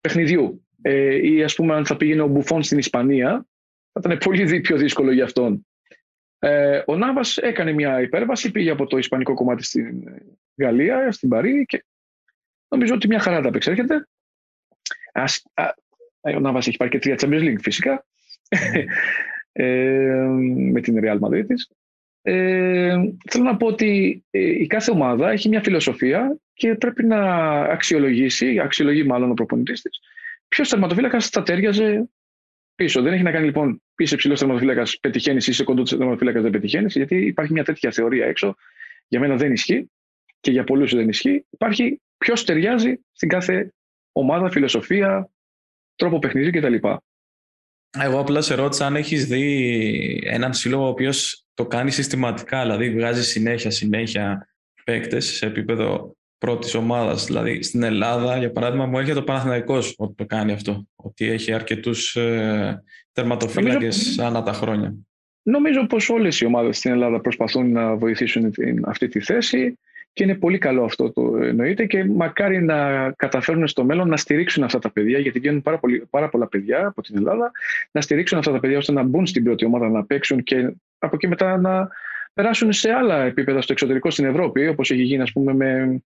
παιχνιδιού. Ε, ή ας πούμε, αν θα πήγαινε ο Μπουφόν στην Ισπανία, θα ήταν πολύ πιο δύσκολο για αυτόν. Ε, ο Νάβας έκανε μια υπέρβαση, πήγε από το ισπανικό κομμάτι στην Γαλλία, στην Παρή και νομίζω ότι μια χαρά τα απεξέρχεται. Ας, ε, ο Νάβας έχει πάρει και τρία Champions League φυσικά ε, με την Real Madrid της. Ε, θέλω να πω ότι ε, η κάθε ομάδα έχει μια φιλοσοφία και πρέπει να αξιολογήσει, αξιολογεί μάλλον ο προπονητής της, ποιος τερματοφύλακα θα τέριαζε πίσω. Δεν έχει να κάνει λοιπόν πίσω ψηλό τερματοφύλακα πετυχαίνεις ή σε κοντό τερματοφύλακα δεν πετυχαίνεις, γιατί υπάρχει μια τέτοια θεωρία έξω. Για μένα δεν ισχύει και για πολλούς δεν ισχύει. Υπάρχει ποιος ταιριάζει στην κάθε ομάδα, φιλοσοφία, τρόπο παιχνιδιού κτλ. Εγώ απλά σε ρώτησα αν έχεις δει έναν σύλλογο ο οποίος το κάνει συστηματικά, δηλαδή βγάζει συνέχεια συνέχεια παίκτες σε επίπεδο πρώτης ομάδας. Δηλαδή στην Ελλάδα, για παράδειγμα, μου έρχεται ο Παναθηναϊκός ότι το κάνει αυτό. Ότι έχει αρκετούς ε, τερματοφύλακες ανά τα χρόνια. Νομίζω πως όλες οι ομάδες στην Ελλάδα προσπαθούν να βοηθήσουν αυτή τη θέση και είναι πολύ καλό αυτό το εννοείται και μακάρι να καταφέρουν στο μέλλον να στηρίξουν αυτά τα παιδιά, γιατί βγαίνουν πάρα, πολύ, πάρα πολλά παιδιά από την Ελλάδα, να στηρίξουν αυτά τα παιδιά ώστε να μπουν στην πρώτη ομάδα, να παίξουν και από εκεί μετά να περάσουν σε άλλα επίπεδα στο εξωτερικό στην Ευρώπη, όπως έχει γίνει, ας πούμε, με.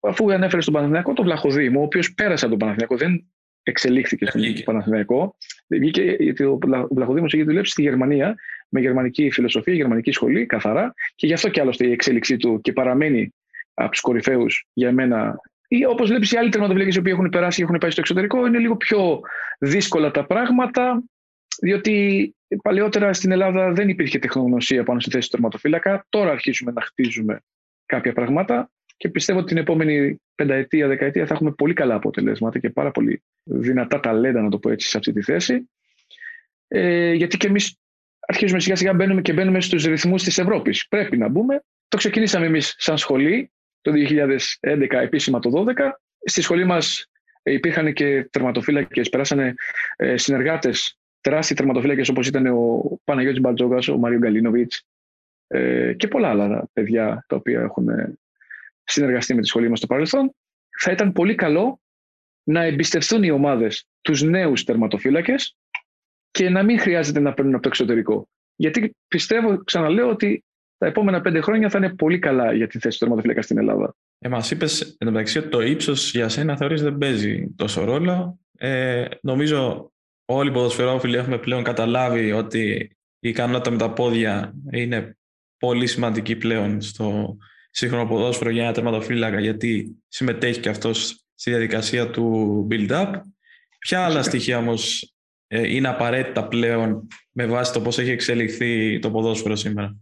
Αφού ανέφερες στον Παναθηναϊκό, τον Βλαχοδήμο, ο οποίος πέρασε από τον Παναθηναϊκό, δεν εξελίχθηκε στον Παναθηναϊκό. Βγήκε, γιατί ο Βλαχοδήμος έχει δουλέψει στη Γερμανία με γερμανική φιλοσοφία, γερμανική σχολή, καθαρά. Και γι' αυτό και άλλωστε η εξέλιξή του και παραμένει από τους κορυφαίους για μένα. Ή όπως βλέπεις οι άλλοι τερματοφυλακές που έχουν περάσει και έχουν πάει στο εξωτερικό, είναι λίγο πιο δύσκολα τα πράγματα. Διότι παλαιότερα στην Ελλάδα δεν υπήρχε τεχνογνωσία πάνω στη θέση του τερματοφύλακα. Τώρα αρχίζουμε να χτίζουμε κάποια πράγματα και πιστεύω ότι την επόμενη πενταετία, δεκαετία θα έχουμε πολύ καλά αποτελέσματα και πάρα πολύ δυνατά ταλέντα, να το πω έτσι, σε αυτή τη θέση. Ε, γιατί και εμείς αρχίζουμε σιγά σιγά μπαίνουμε και μπαίνουμε στους ρυθμούς της Ευρώπης. Πρέπει να μπούμε. Το ξεκινήσαμε εμείς σαν σχολή το 2011, επίσημα το 2012. Στη σχολή μας υπήρχαν και τερματοφύλακες, περάσανε ε, συνεργάτες, τεράστιοι τερματοφύλακες όπως ήταν ο Παναγιώτης Μπαλτζόγα, ο Μάριο Γκαλίνοβιτς ε, και πολλά άλλα παιδιά τα οποία έχουν συνεργαστεί με τη σχολή μας στο παρελθόν. Θα ήταν πολύ καλό να εμπιστευτούν οι ομάδες τους νέους τερματοφύλακες και να μην χρειάζεται να παίρνουν από το εξωτερικό. Γιατί πιστεύω, ξαναλέω, ότι τα επόμενα πέντε χρόνια θα είναι πολύ καλά για τη θέση του τερματοφύλακα στην Ελλάδα. Ε, Μας είπες εντωμεταξύ ότι το ύψος για σένα θεωρείς δεν παίζει τόσο ρόλο. Ε, νομίζω όλοι οι ποδοσφαιρόφιλοι έχουμε πλέον καταλάβει ότι η ικανότητα με τα πόδια είναι πολύ σημαντική πλέον στο σύγχρονο ποδόσφαιρο για ένα τερματοφύλακα γιατί συμμετέχει και αυτός στη διαδικασία του build-up. Ποια άλλα στοιχεία όμως ε, είναι απαραίτητα πλέον με βάση το πώς έχει εξελιχθεί το ποδόσφαιρο σήμερα;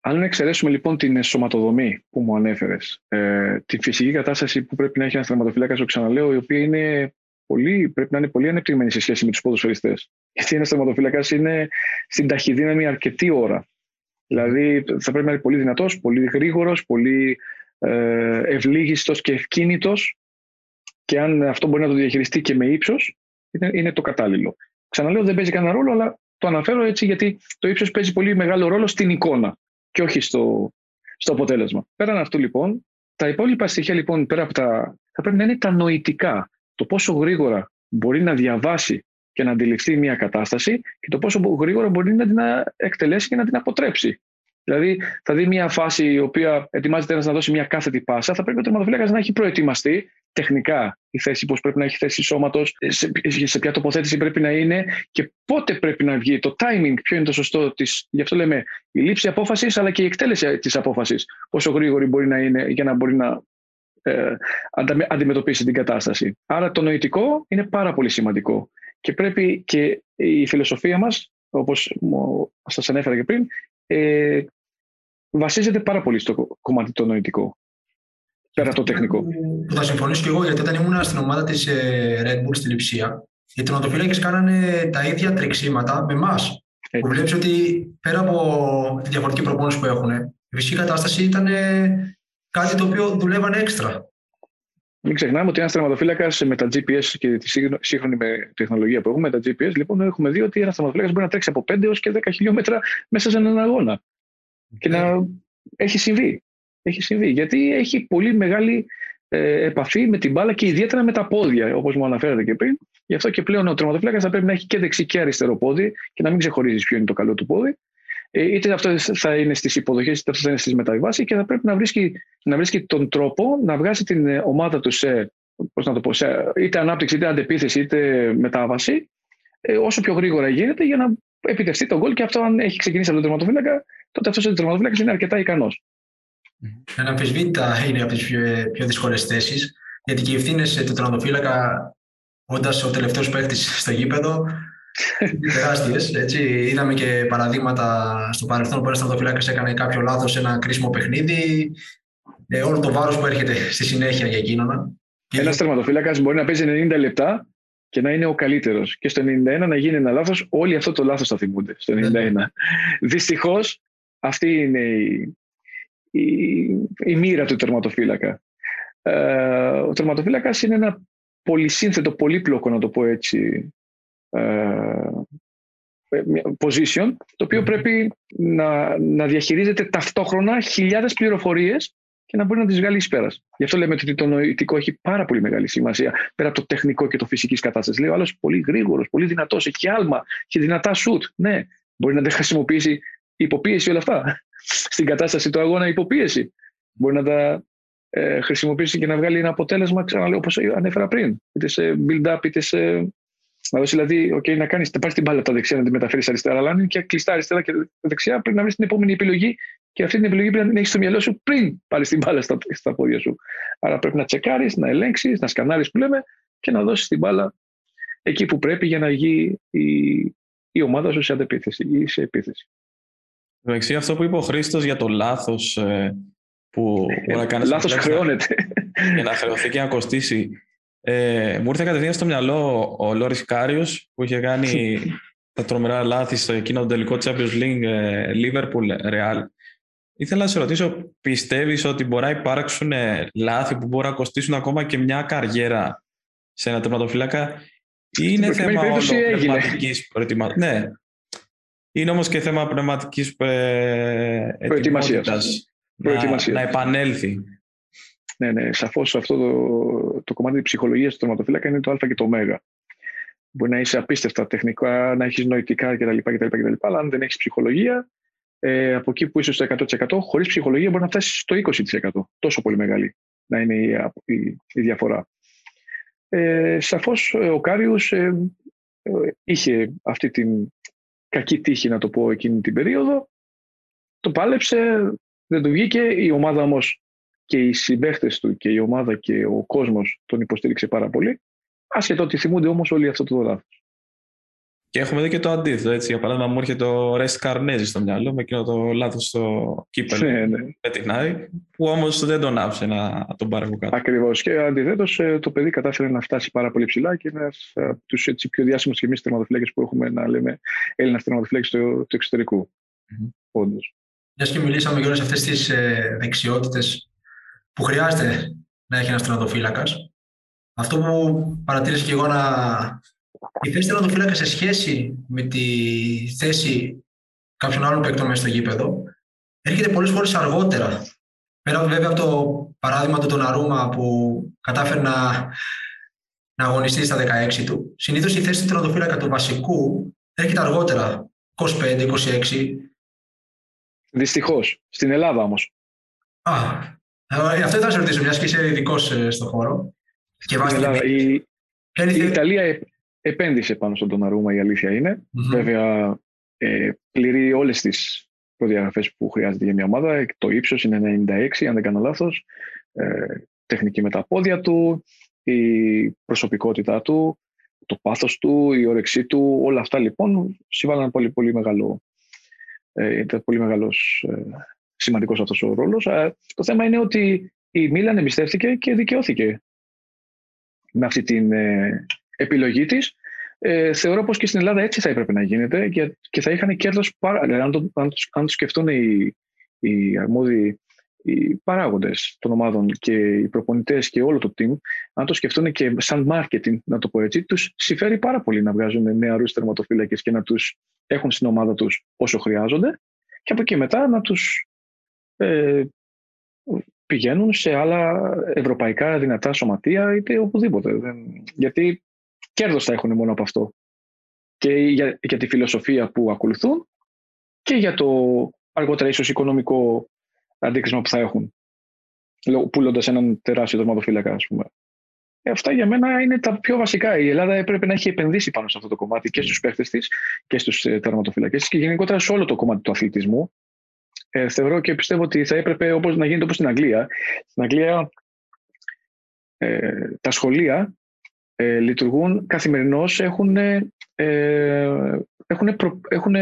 Αν εξαιρέσουμε λοιπόν την σωματοδομή που μου ανέφερες, ε, τη φυσική κατάσταση που πρέπει να έχει ένας τερματοφύλακας, το ξαναλέω, η οποία είναι πολύ, πρέπει να είναι πολύ ανεπτυγμένη σε σχέση με τους ποδοσφαιριστές. Γιατί ένας τερματοφύλακας είναι στην ταχυδύναμη αρκετή ώρα. Δηλαδή θα πρέπει να είναι πολύ δυνατός, πολύ γρήγορος, πολύ ε, ευλίγιστος και ευκίνητος. Και αν αυτό μπορεί να το διαχειριστεί και με ύψος, είναι, το κατάλληλο. Ξαναλέω, δεν παίζει κανένα ρόλο, αλλά το αναφέρω έτσι γιατί το ύψος παίζει πολύ μεγάλο ρόλο στην εικόνα και όχι στο, στο αποτέλεσμα. Πέραν αυτού λοιπόν, τα υπόλοιπα στοιχεία λοιπόν πέρα από τα. θα πρέπει να είναι τα νοητικά. Το πόσο γρήγορα μπορεί να διαβάσει και να αντιληφθεί μια κατάσταση και το πόσο γρήγορα μπορεί να την εκτελέσει και να την αποτρέψει. Δηλαδή, θα δει μια φάση η οποία ετοιμάζεται ένας να δώσει μια κάθετη πάσα, θα πρέπει ο τερματοφύλακας να έχει προετοιμαστεί τεχνικά η θέση, πώς πρέπει να έχει θέση σώματος, σε, σε ποια τοποθέτηση πρέπει να είναι και πότε πρέπει να βγει. Το timing, ποιο είναι το σωστό της. Γι' αυτό λέμε η λήψη απόφασης, αλλά και η εκτέλεση της απόφασης. Πόσο γρήγορη μπορεί να είναι για να μπορεί να ε, αντιμετωπίσει την κατάσταση. Άρα το νοητικό είναι πάρα πολύ σημαντικό. Και πρέπει και η φιλοσοφία μας, όπως σας ανέφερα και πριν, ε, βασίζεται πάρα πολύ στο κομμάτι το νοητικό. Πέρα από το τεχνικό. Που θα συμφωνήσω και εγώ, γιατί όταν ήμουν στην ομάδα της ε, Red Bull στη Λιψία, οι τερματοφύλακες κάνανε τα ίδια τρεξίματα με εμάς. Που βλέπεις ότι πέρα από τη διαφορετική προπόνηση που έχουν, η φυσική κατάσταση ήταν κάτι το οποίο δουλεύανε έξτρα. Μην ξεχνάμε ότι ένας τερματοφύλακας με τα GPS και τη σύγχρονη τεχνολογία που έχουμε, με τα GPS, λοιπόν, έχουμε δει ότι ένας τερματοφύλακας μπορεί να τρέξει από 5 έως και 10 χιλιόμετρα μέσα σε έναν αγώνα. Και να έχει συμβεί. Έχει συμβεί. Γιατί έχει πολύ μεγάλη ε, επαφή με την μπάλα και ιδιαίτερα με τα πόδια, όπως μου αναφέρατε και πριν. Γι' αυτό και πλέον ο τερματοφύλακας θα πρέπει να έχει και δεξί και αριστερό πόδι και να μην ξεχωρίζεις ποιο είναι το καλό του πόδι. Ε, είτε αυτό θα είναι στις υποδοχές, είτε αυτό θα είναι στις μεταβάσει και θα πρέπει να βρίσκει, να βρίσκει τον τρόπο να βγάζει την ε, ομάδα του σε, πώς να το πω, σε είτε ανάπτυξη, είτε αντεπίθεση, είτε μετάβαση, ε, όσο πιο γρήγορα γίνεται για να επιτευχθεί τον γκολ. Και αυτό, αν έχει ξεκινήσει από τον τερματοφύλακα, τότε αυτός ο τερματοφύλακας είναι αρκετά ικανός. Αναμφισβήτητα είναι από τις πιο, πιο δύσκολες θέσεις, γιατί και οι ευθύνες του τερματοφύλακα, όντας ο τελευταίος παίκτης στο γήπεδο, τεράστιες. Είδαμε και παραδείγματα στο παρελθόν που ένα τερματοφύλακα έκανε κάποιο λάθος σε ένα κρίσιμο παιχνίδι. Ε, όλο το βάρος που έρχεται στη συνέχεια για εκείνον. Ένας τερματοφύλακας μπορεί να παίζει 90 λεπτά και να είναι ο καλύτερος. Και στο 91 να γίνει ένα λάθος, όλοι αυτό το λάθος θα θυμούνται. Στο 91. Ναι. Δυστυχώς, αυτή είναι η, η, η μοίρα του τερματοφύλακα. Ε, ο τερματοφύλακας είναι ένα πολυσύνθετο, πολύπλοκο, να το πω έτσι, ε, position, το οποίο πρέπει να, να διαχειρίζεται ταυτόχρονα χιλιάδες πληροφορίες και να μπορεί να τις βγάλει εις πέρας. Γι' αυτό λέμε ότι το νοητικό έχει πάρα πολύ μεγάλη σημασία πέρα από το τεχνικό και το φυσικής κατάστασης. Λέει ο άλλος πολύ γρήγορος, πολύ δυνατός, έχει άλμα, έχει δυνατά σουτ. Ναι, μπορεί να τα χρησιμοποιήσει υποπίεση όλα αυτά. Στην κατάσταση του αγώνα υποπίεση. Μπορεί να τα ε, χρησιμοποιήσει και να βγάλει ένα αποτέλεσμα, ξαναλέω, όπως ανέφερα πριν. Είτε σε build-up, είτε σε να δώσει δηλαδή, okay, να κάνεις, να πάρεις την μπάλα από τα δεξιά, να τη μεταφέρεις αριστερά, αλλά αν είναι και κλειστά αριστερά και δεξιά, πρέπει να βρεις την επόμενη επιλογή και αυτή την επιλογή πρέπει να την έχεις στο μυαλό σου πριν πάρεις την μπάλα στα, στα πόδια σου. Άρα πρέπει να τσεκάρεις, να ελέγξεις, να σκανάρεις που λέμε και να δώσεις την μπάλα εκεί που πρέπει για να βγει η, η ομάδα σου σε αντεπίθεση ή σε επίθεση. Εντάξει, αυτό που είπε ο Χρήστος για το λάθος ε, που μπορεί να κάνεις. Λάθος χρεώνεται. Για να χρεωθεί και να κοστίσει. Ε, μου ήρθε κατευθείαν στο μυαλό ο Λόρις Κάριος που είχε κάνει τα τρομερά λάθη στο εκείνο το τελικό Champions League ε, Liverpool Real. Ήθελα να σε ρωτήσω, πιστεύεις ότι μπορεί να υπάρξουν ε, λάθη που μπορεί να κοστίσουν ακόμα και μια καριέρα σε ένα τερματοφύλακα; Ή είναι θέμα πνευματικής προετοιμασίας. Ναι. Είναι όμως και θέμα πνευματικής ε, ετοιμότητας να, να επανέλθει. Ναι, ναι, σαφώς αυτό το, το κομμάτι της ψυχολογίας του τερματοφύλακα είναι το Α και το Ω. Μπορεί να είσαι απίστευτα τεχνικά, να έχεις νοητικά κτλ, κτλ, κτλ. Αλλά αν δεν έχεις ψυχολογία, ε, από εκεί που είσαι στο 100%, χωρίς ψυχολογία μπορεί να φτάσεις στο 20%. Τόσο πολύ μεγάλη να είναι η, η, η διαφορά. Ε, Σαφώς ε, ο Κάριου ε, ε, είχε αυτή την κακή τύχη, να το πω, εκείνη την περίοδο. Το πάλεψε, δεν του βγήκε. Η ομάδα όμως και οι συμπαίχτες του και η ομάδα και ο κόσμος τον υποστήριξε πάρα πολύ. Άσχετο ότι θυμούνται όμως όλοι αυτό το λάθο. Και έχουμε δει και το αντίθετο. Έτσι. Για παράδειγμα, μου έρχεται το Ρεστ Καρνέζης στο μυαλό με εκείνο το λάθος στο κύπελο. Ναι, ναι. Με την Άρη, που όμως δεν τον άφησε να τον πάρει από κάτω. Ακριβώς. Και αντιθέτως, ε, το παιδί κατάφερε να φτάσει πάρα πολύ ψηλά και ένας από τους πιο διάσημους και εμείς τερματοφυλάκες που έχουμε να λέμε Έλληνας τερματοφυλάκες του, του εξωτερικού. Mm-hmm. Όντως. Μιας και μιλήσαμε για όλες αυτές τις ε, δεξιότητες που χρειάζεται να έχει ένας τερματοφύλακας. Αυτό που παρατήρησα και εγώ να. Η θέση τερματοφύλακα σε σχέση με τη θέση κάποιων άλλων παίκτων μέσα στο γήπεδο έρχεται πολλές φορές αργότερα. Πέρα βέβαια από το παράδειγμα του Τοναρούμα που κατάφερε να, να αγωνιστεί στα 16 του, συνήθως η θέση του τερματοφύλακα του βασικού έρχεται αργότερα. 25-26. Δυστυχώς. Στην Ελλάδα όμως. Α, ε, αυτό ήθελα να σε ρωτήσω, μιας και είσαι ειδικός ε, στον χώρο. Και η, η Ιταλία επένδυσε πάνω στον Τοναρούμα, η αλήθεια είναι. Βέβαια, ε, πληρεί όλες τις προδιαγραφές που χρειάζεται για μια ομάδα. Το ύψος είναι 96, αν δεν κάνω λάθος. Ε, τεχνική με τα πόδια του, η προσωπικότητά του, το πάθος του, η όρεξή του, όλα αυτά λοιπόν συμβάλλαν πολύ, πολύ μεγάλο, ε, ήταν πολύ μεγάλος ε, σημαντικός αυτός ο ρόλος. Ε, το θέμα είναι ότι η Μίλαν εμπιστεύτηκε και δικαιώθηκε με αυτή την ε, επιλογή της. Ε, θεωρώ πως και στην Ελλάδα έτσι θα έπρεπε να γίνεται και, και θα είχαν κέρδος πάρα... Δηλαδή, αν, το, αν, αν το σκεφτούν οι, οι αρμόδιοι οι παράγοντες των ομάδων και οι προπονητές και όλο το team, αν το σκεφτούν και σαν marketing, να το πω έτσι, τους συμφέρει πάρα πολύ να βγάζουν νεαρούς τερματοφύλακε και να τους έχουν στην ομάδα τους όσο χρειάζονται και από εκεί μετά να τους ε, πηγαίνουν σε άλλα ευρωπαϊκά δυνατά σωματεία είτε οπουδήποτε. Γιατί κέρδος θα έχουν μόνο από αυτό. Και για, για τη φιλοσοφία που ακολουθούν και για το αργότερα ίσως οικονομικό αντίκρισμα που θα έχουν. Πουλώντας έναν τεράστιο τερματοφύλακα, ας πούμε. Ε, αυτά για μένα είναι τα πιο βασικά. Η Ελλάδα έπρεπε να έχει επενδύσει πάνω σε αυτό το κομμάτι και στους παίχτες της και στους ε, τερματοφυλακέ και γενικότερα σε όλο το κομμάτι του αθλητισμού. Ε, θεωρώ και πιστεύω ότι θα έπρεπε όπως, να γίνεται όπως στην Αγγλία. Στην Αγγλία ε, τα σχολεία ε, λειτουργούν καθημερινώς, έχουν, ε, έχουν, προ, έχουν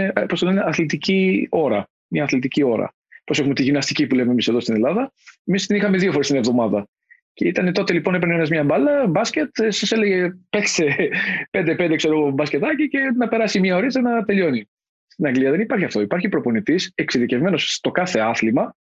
αθλητική ώρα. Μια αθλητική ώρα. Πώς έχουμε τη γυμναστική που λέμε εμείς εδώ στην Ελλάδα. Εμείς την είχαμε δύο φορές την εβδομάδα. Και ήταν τότε λοιπόν έπαιρνε ένας μια μπάλα, μπάσκετ, σας έλεγε παίξε 5-5 ξέρω μπασκετάκι και να περάσει μια ώρα να τελειώνει. Στην Αγγλία δεν υπάρχει αυτό. Υπάρχει προπονητής εξειδικευμένος στο κάθε άθλημα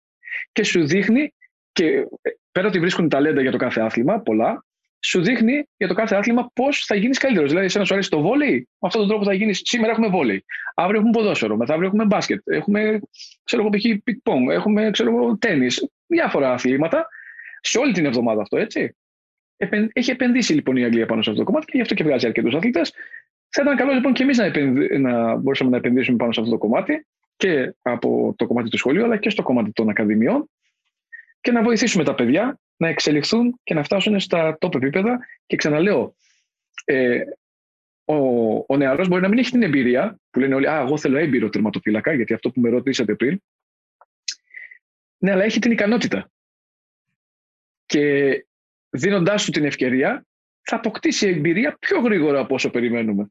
και σου δείχνει και πέρα ότι βρίσκουν ταλέντα για το κάθε άθλημα, πολλά, σου δείχνει για το κάθε άθλημα πώς θα γίνεις καλύτερος. Δηλαδή, σε ένα σου αρέσει το βόλεϊ, με αυτόν τον τρόπο θα γίνεις. Σήμερα έχουμε βόλεϊ. Αύριο έχουμε ποδόσφαιρο. Μεθαύριο έχουμε μπάσκετ. Έχουμε, ξέρω εγώ, π.χ. πινγκ-πονγκ. Έχουμε, ξέρω εγώ, τένις. Διάφορα αθλήματα. Σε όλη την εβδομάδα αυτό, έτσι. Έχει επενδύσει λοιπόν η Αγγλία πάνω σε αυτό το κομμάτι και γι' αυτό και βγάζει αρκετούς αθλητές. Θα ήταν καλό λοιπόν και εμείς να, επενδύ... να μπορούσαμε να επενδύσουμε πάνω σε αυτό το κομμάτι και από το κομμάτι του σχολείου αλλά και στο κομμάτι των ακαδημιών και να βοηθήσουμε τα παιδιά να εξελιχθούν και να φτάσουν στα top επίπεδα. Και ξαναλέω, ε, ο, ο νεαρός μπορεί να μην έχει την εμπειρία που λένε όλοι «Α, εγώ θέλω έμπειρο τερματοφύλακα», γιατί αυτό που με ρωτήσατε πριν. Ναι, αλλά έχει την ικανότητα. Και δίνοντάς του την ευκαιρία, θα αποκτήσει εμπειρία πιο γρήγορα από όσο περιμένουμε.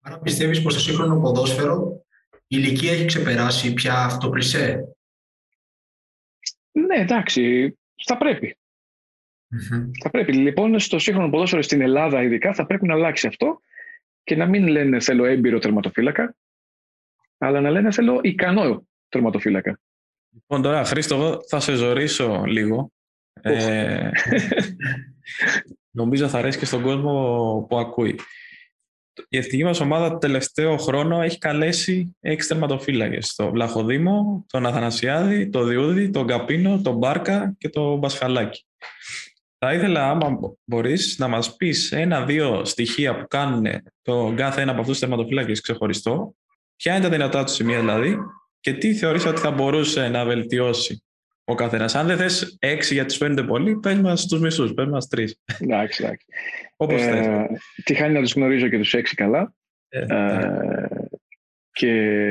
Άρα πιστεύεις πως το σύγχρονο ποδόσφαιρο η ηλικία έχει ξεπεράσει πια αυτό το κλισέ; Ναι, εντάξει θα πρεπει Θα πρέπει. Λοιπόν, στο σύγχρονο ποδόσφαιρο στην Ελλάδα, ειδικά, θα πρέπει να αλλάξει αυτό και να μην λένε θέλω έμπειρο τερματοφύλακα, αλλά να λένε θέλω ικανό τερματοφύλακα. Λοιπόν, τώρα, Χρήστο, θα σε ζωρίσω λίγο. Ε, νομίζω θα αρέσει και στον κόσμο που ακούει η εθνική μας ομάδα το τελευταίο χρόνο έχει καλέσει έξι τερματοφύλακες. Το Βλαχοδήμο, τον Αθανασιάδη, τον Διούδη, τον Καπίνο, τον Μπάρκα και τον Μπασχαλάκη. Θα ήθελα, άμα μπορείς, να μας πεις ένα-δύο στοιχεία που κάνουν το κάθε ένα από αυτούς τους τερματοφύλακες ξεχωριστό. Ποια είναι τα δυνατά του σημεία δηλαδή και τι θεωρείς ότι θα μπορούσε να βελτιώσει ο καθένας. Αν δεν θες έξι γιατί σου φαίνεται πολύ, πες μας τους μισούς, πες μας τρεις. Εντάξει, εντάξει. Όπως ε, Τι χάνει να τους γνωρίζω και τους έξι καλά. Ε, ε, και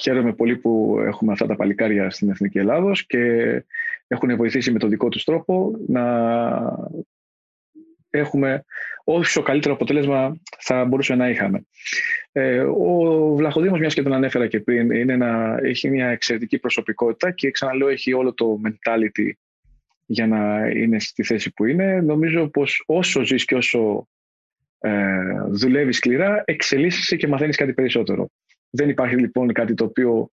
χαίρομαι πολύ που έχουμε αυτά τα παλικάρια στην Εθνική Ελλάδος και έχουν βοηθήσει με τον δικό τους τρόπο να έχουμε όσο καλύτερο αποτέλεσμα θα μπορούσαμε να είχαμε. Ε, ο Βλαχοδήμος, μιας και τον ανέφερα και πριν, είναι ένα, έχει μια εξαιρετική προσωπικότητα και ξαναλέω έχει όλο το mentality για να είναι στη θέση που είναι. Νομίζω πως όσο ζεις και όσο ε, δουλεύεις σκληρά, εξελίσσεσαι και μαθαίνεις κάτι περισσότερο. Δεν υπάρχει λοιπόν κάτι το οποίο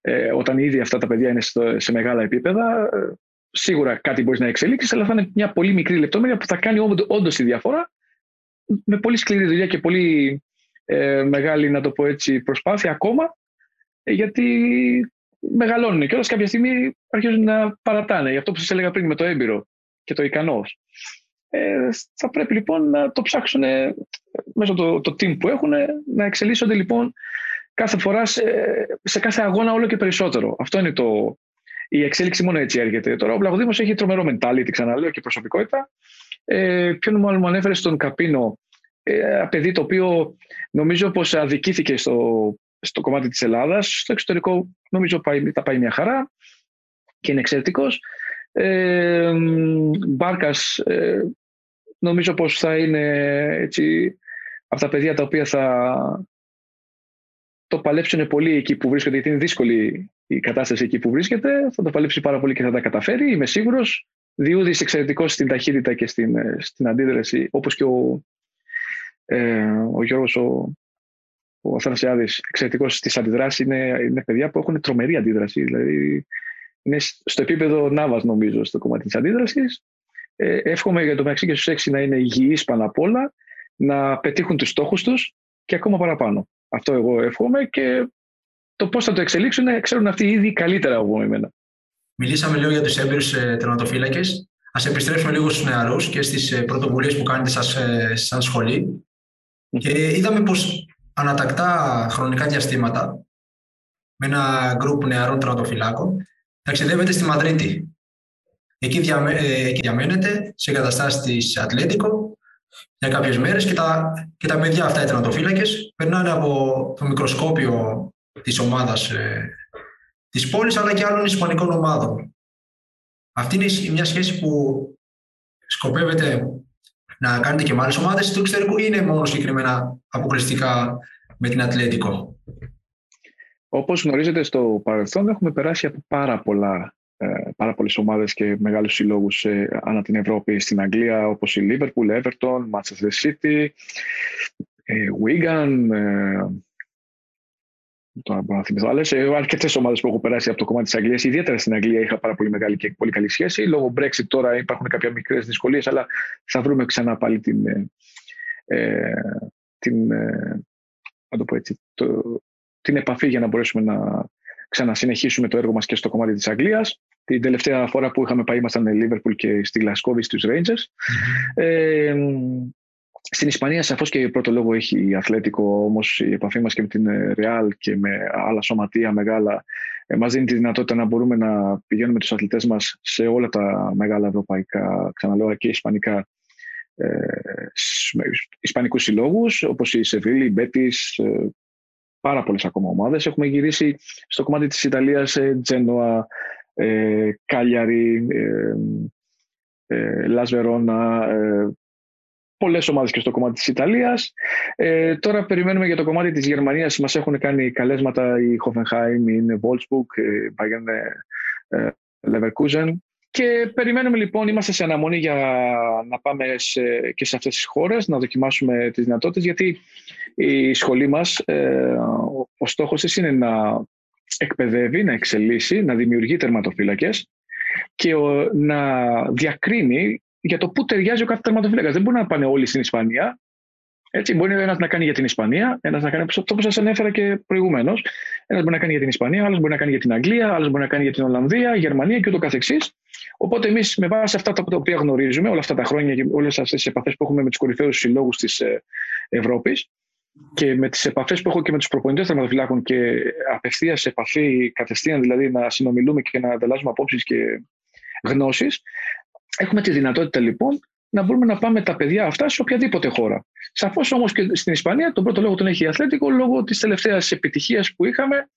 ε, όταν ήδη αυτά τα παιδιά είναι σε μεγάλα επίπεδα, ε, σίγουρα κάτι μπορείς να εξελίξεις, αλλά θα είναι μια πολύ μικρή λεπτομέρεια που θα κάνει όντω τη διαφορά με πολύ σκληρή δουλειά και πολύ ε, μεγάλη, να το πω έτσι, προσπάθεια ακόμα, ε, γιατί μεγαλώνουν και όλα κάποια στιγμή αρχίζουν να παρατάνε. Γι' αυτό που σας έλεγα πριν με το έμπειρο και το ικανός. Ε, θα πρέπει λοιπόν να το ψάξουν ε, μέσα το, το team που έχουν, να εξελίσσονται λοιπόν κάθε φορά σε, σε κάθε αγώνα όλο και περισσότερο. Αυτό είναι το, η εξέλιξη μόνο έτσι έρχεται. Τώρα ο Βλαχοδήμος έχει τρομερό mentality, ξαναλέω, και προσωπικότητα. Ε, ποιον μάλλον μου ανέφερε στον Καπίνο, ε, παιδί το οποίο νομίζω πως αδικήθηκε στο, στο κομμάτι της Ελλάδας. Στο εξωτερικό νομίζω πάει, τα πάει μια χαρά και είναι εξαιρετικός. Ε, Μπάρκας ε, νομίζω πως θα είναι έτσι, από τα παιδιά τα οποία θα το παλέψουν πολύ εκεί που βρίσκονται, γιατί είναι δύσκολη η κατάσταση εκεί που βρίσκεται. Θα το παλέψει πάρα πολύ και θα τα καταφέρει, είμαι σίγουρος. Διούδης εξαιρετικός στην ταχύτητα και στην, ε, στην αντίδραση, όπως και ο, ε, ο Γιώργος ο, ο Αθανασιάδης, εξαιρετικός στις αντιδράσεις. Είναι, είναι παιδιά που έχουν τρομερή αντίδραση. Δηλαδή, είναι στο επίπεδο Νάβας νομίζω στο κομμάτι της αντίδρασης. Ε, εύχομαι για το μεταξύ και στους έξι να είναι υγιείς πάνω απ' όλα, να πετύχουν τους στόχους τους και ακόμα παραπάνω. Αυτό εγώ εύχομαι και το πώς θα το εξελίξουν ξέρουν αυτοί ήδη καλύτερα από εμένα. Μιλήσαμε λίγο για τους έμπειρους ε, τερματοφύλακες. Ας επιστρέψουμε λίγο στους νεαρούς και στις ε, πρωτοβουλίες που κάνετε σας, ε, σαν σχολή. Και είδαμε πως ανατακτά χρονικά διαστήματα με ένα γκρουπ νεαρών τερματοφυλάκων ταξιδεύετε στη Μαδρίτη. Εκεί, διαμέ, ε, εκεί διαμένετε σε εγκαταστάσεις της Ατλέτικο για κάποιες μέρες και τα, και τα παιδιά αυτά οι τερματοφύλακες περνάνε από το μικροσκόπιο της ομάδας ε, της πόλης αλλά και άλλων ισπανικών ομάδων. Αυτή είναι μια σχέση που σκοπεύετε να κάνετε και με άλλες ομάδες του εξωτερικού ή είναι μόνο συγκεκριμένα αποκλειστικά με την Ατλέτικο; Όπως γνωρίζετε στο παρελθόν έχουμε περάσει από πάρα πολλά ε, πάρα πολλές ομάδες και μεγάλους συλλόγους ε, ανά την Ευρώπη στην Αγγλία όπως η Liverpool, Everton, Manchester City, ε, Wigan, τώρα μπορώ να θυμηθώ άλλες. Αρκετές ομάδες που έχω περάσει από το κομμάτι της Αγγλίας. Ιδιαίτερα στην Αγγλία είχα πάρα πολύ μεγάλη και πολύ καλή σχέση. Λόγω Brexit τώρα υπάρχουν κάποια μικρές δυσκολίες, αλλά θα βρούμε ξανά πάλι την. Ε, την ε, το πω έτσι, το, την επαφή για να μπορέσουμε να ξανασυνεχίσουμε το έργο μας και στο κομμάτι της Αγγλίας. Την τελευταία φορά που είχαμε πάει ήμασταν Liverpool και στη Γλασκόβη στους Rangers. Ε, στην Ισπανία σαφώς και πρώτο λόγο έχει η Αθλέτικο, όμως η επαφή μας και με την Real και με άλλα σωματεία μεγάλα ε, μας δίνει τη δυνατότητα να μπορούμε να πηγαίνουμε τους αθλητές μας σε όλα τα μεγάλα ευρωπαϊκά, ξαναλέω και ισπανικά, ε, ισπανικούς συλλόγους όπως η Σεβίλη, η Μπέτης, ε, πάρα πολλές ακόμα ομάδες. Έχουμε γυρίσει στο κομμάτι της Ιταλίας ε, Τζένοα, ε, Κάλιαρη, ε, ε, Λας Βερόνα, ε, πολλές ομάδες και στο κομμάτι της Ιταλίας. Ε, τώρα περιμένουμε για το κομμάτι της Γερμανίας. Μας έχουν κάνει καλέσματα η Hoffenheim, η Wolfsburg, η Bayern Leverkusen. Και περιμένουμε λοιπόν, είμαστε σε αναμονή για να πάμε σε, και σε αυτές τις χώρες, να δοκιμάσουμε τις δυνατότητες, γιατί η σχολή μας, ε, ο στόχος της είναι να εκπαιδεύει, να εξελίσσει, να δημιουργεί τερματοφύλακες και να διακρίνει για το πού ταιριάζει ο κάθε τερματοφύλακας. Δεν μπορεί να πάνε όλοι στην Ισπανία. Έτσι, μπορεί ένας να κάνει για την Ισπανία, ένας να κάνει αυτό που σας ανέφερα και προηγουμένως. Ένας μπορεί να κάνει για την Ισπανία, άλλος μπορεί να κάνει για την Αγγλία, άλλος μπορεί να κάνει για την Ολλανδία, Γερμανία και ούτω καθεξής. Οπότε εμείς με βάση αυτά τα οποία γνωρίζουμε όλα αυτά τα χρόνια και όλες αυτές τις επαφές που έχουμε με τους κορυφαίους συλλόγους της ε, Ευρώπης και με τις επαφές που έχω και με τους προπονητές θερματοφυλάκων και απευθείας επαφή κατευθείαν δηλαδή να συνομιλούμε και να ανταλλάσσουμε απόψεις και γνώσεις, έχουμε τη δυνατότητα λοιπόν να μπορούμε να πάμε τα παιδιά αυτά σε οποιαδήποτε χώρα. Σαφώς όμως και στην Ισπανία τον πρώτο λόγο τον έχει η Αθλέτικο λόγω της τελευταίας επιτυχίας που είχαμε,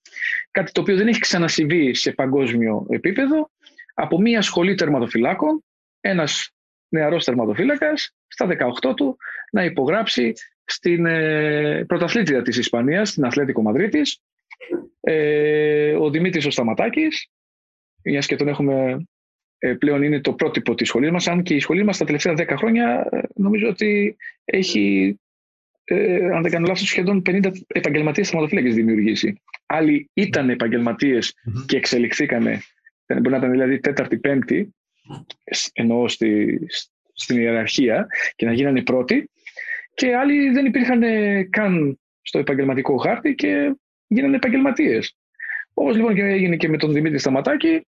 κάτι το οποίο δεν έχει ξανασυμβεί σε παγκόσμιο επίπεδο, από μια σχολή τερματοφυλάκων, ένας νεαρός τερματοφύλακας στα 18 του να υπογράψει στην ε, πρωταθλήτρια της Ισπανίας, στην Αθλέτικο Μαδρίτης, ε, ο Δημήτρης ο Σταματάκης, μιας και τον έχουμε ε, πλέον είναι το πρότυπο της σχολής μας, αν και η σχολή μας τα τελευταία 10 χρόνια ε, νομίζω ότι έχει, ε, αν δεν κάνω λάθος, σχεδόν 50 επαγγελματίες θεματοφύλακες δημιουργήσει. Άλλοι ήταν και εξελιχθήκανε, μπορεί να ήταν δηλαδή τέταρτη, πέμπτη, εννοώ στη, στην ιεραρχία και να γίνανε πρώτοι και άλλοι δεν υπήρχαν καν στο επαγγελματικό χάρτη και γίνανε επαγγελματίες. Όπως λοιπόν και έγινε και με τον Δημήτρη Σταματάκη,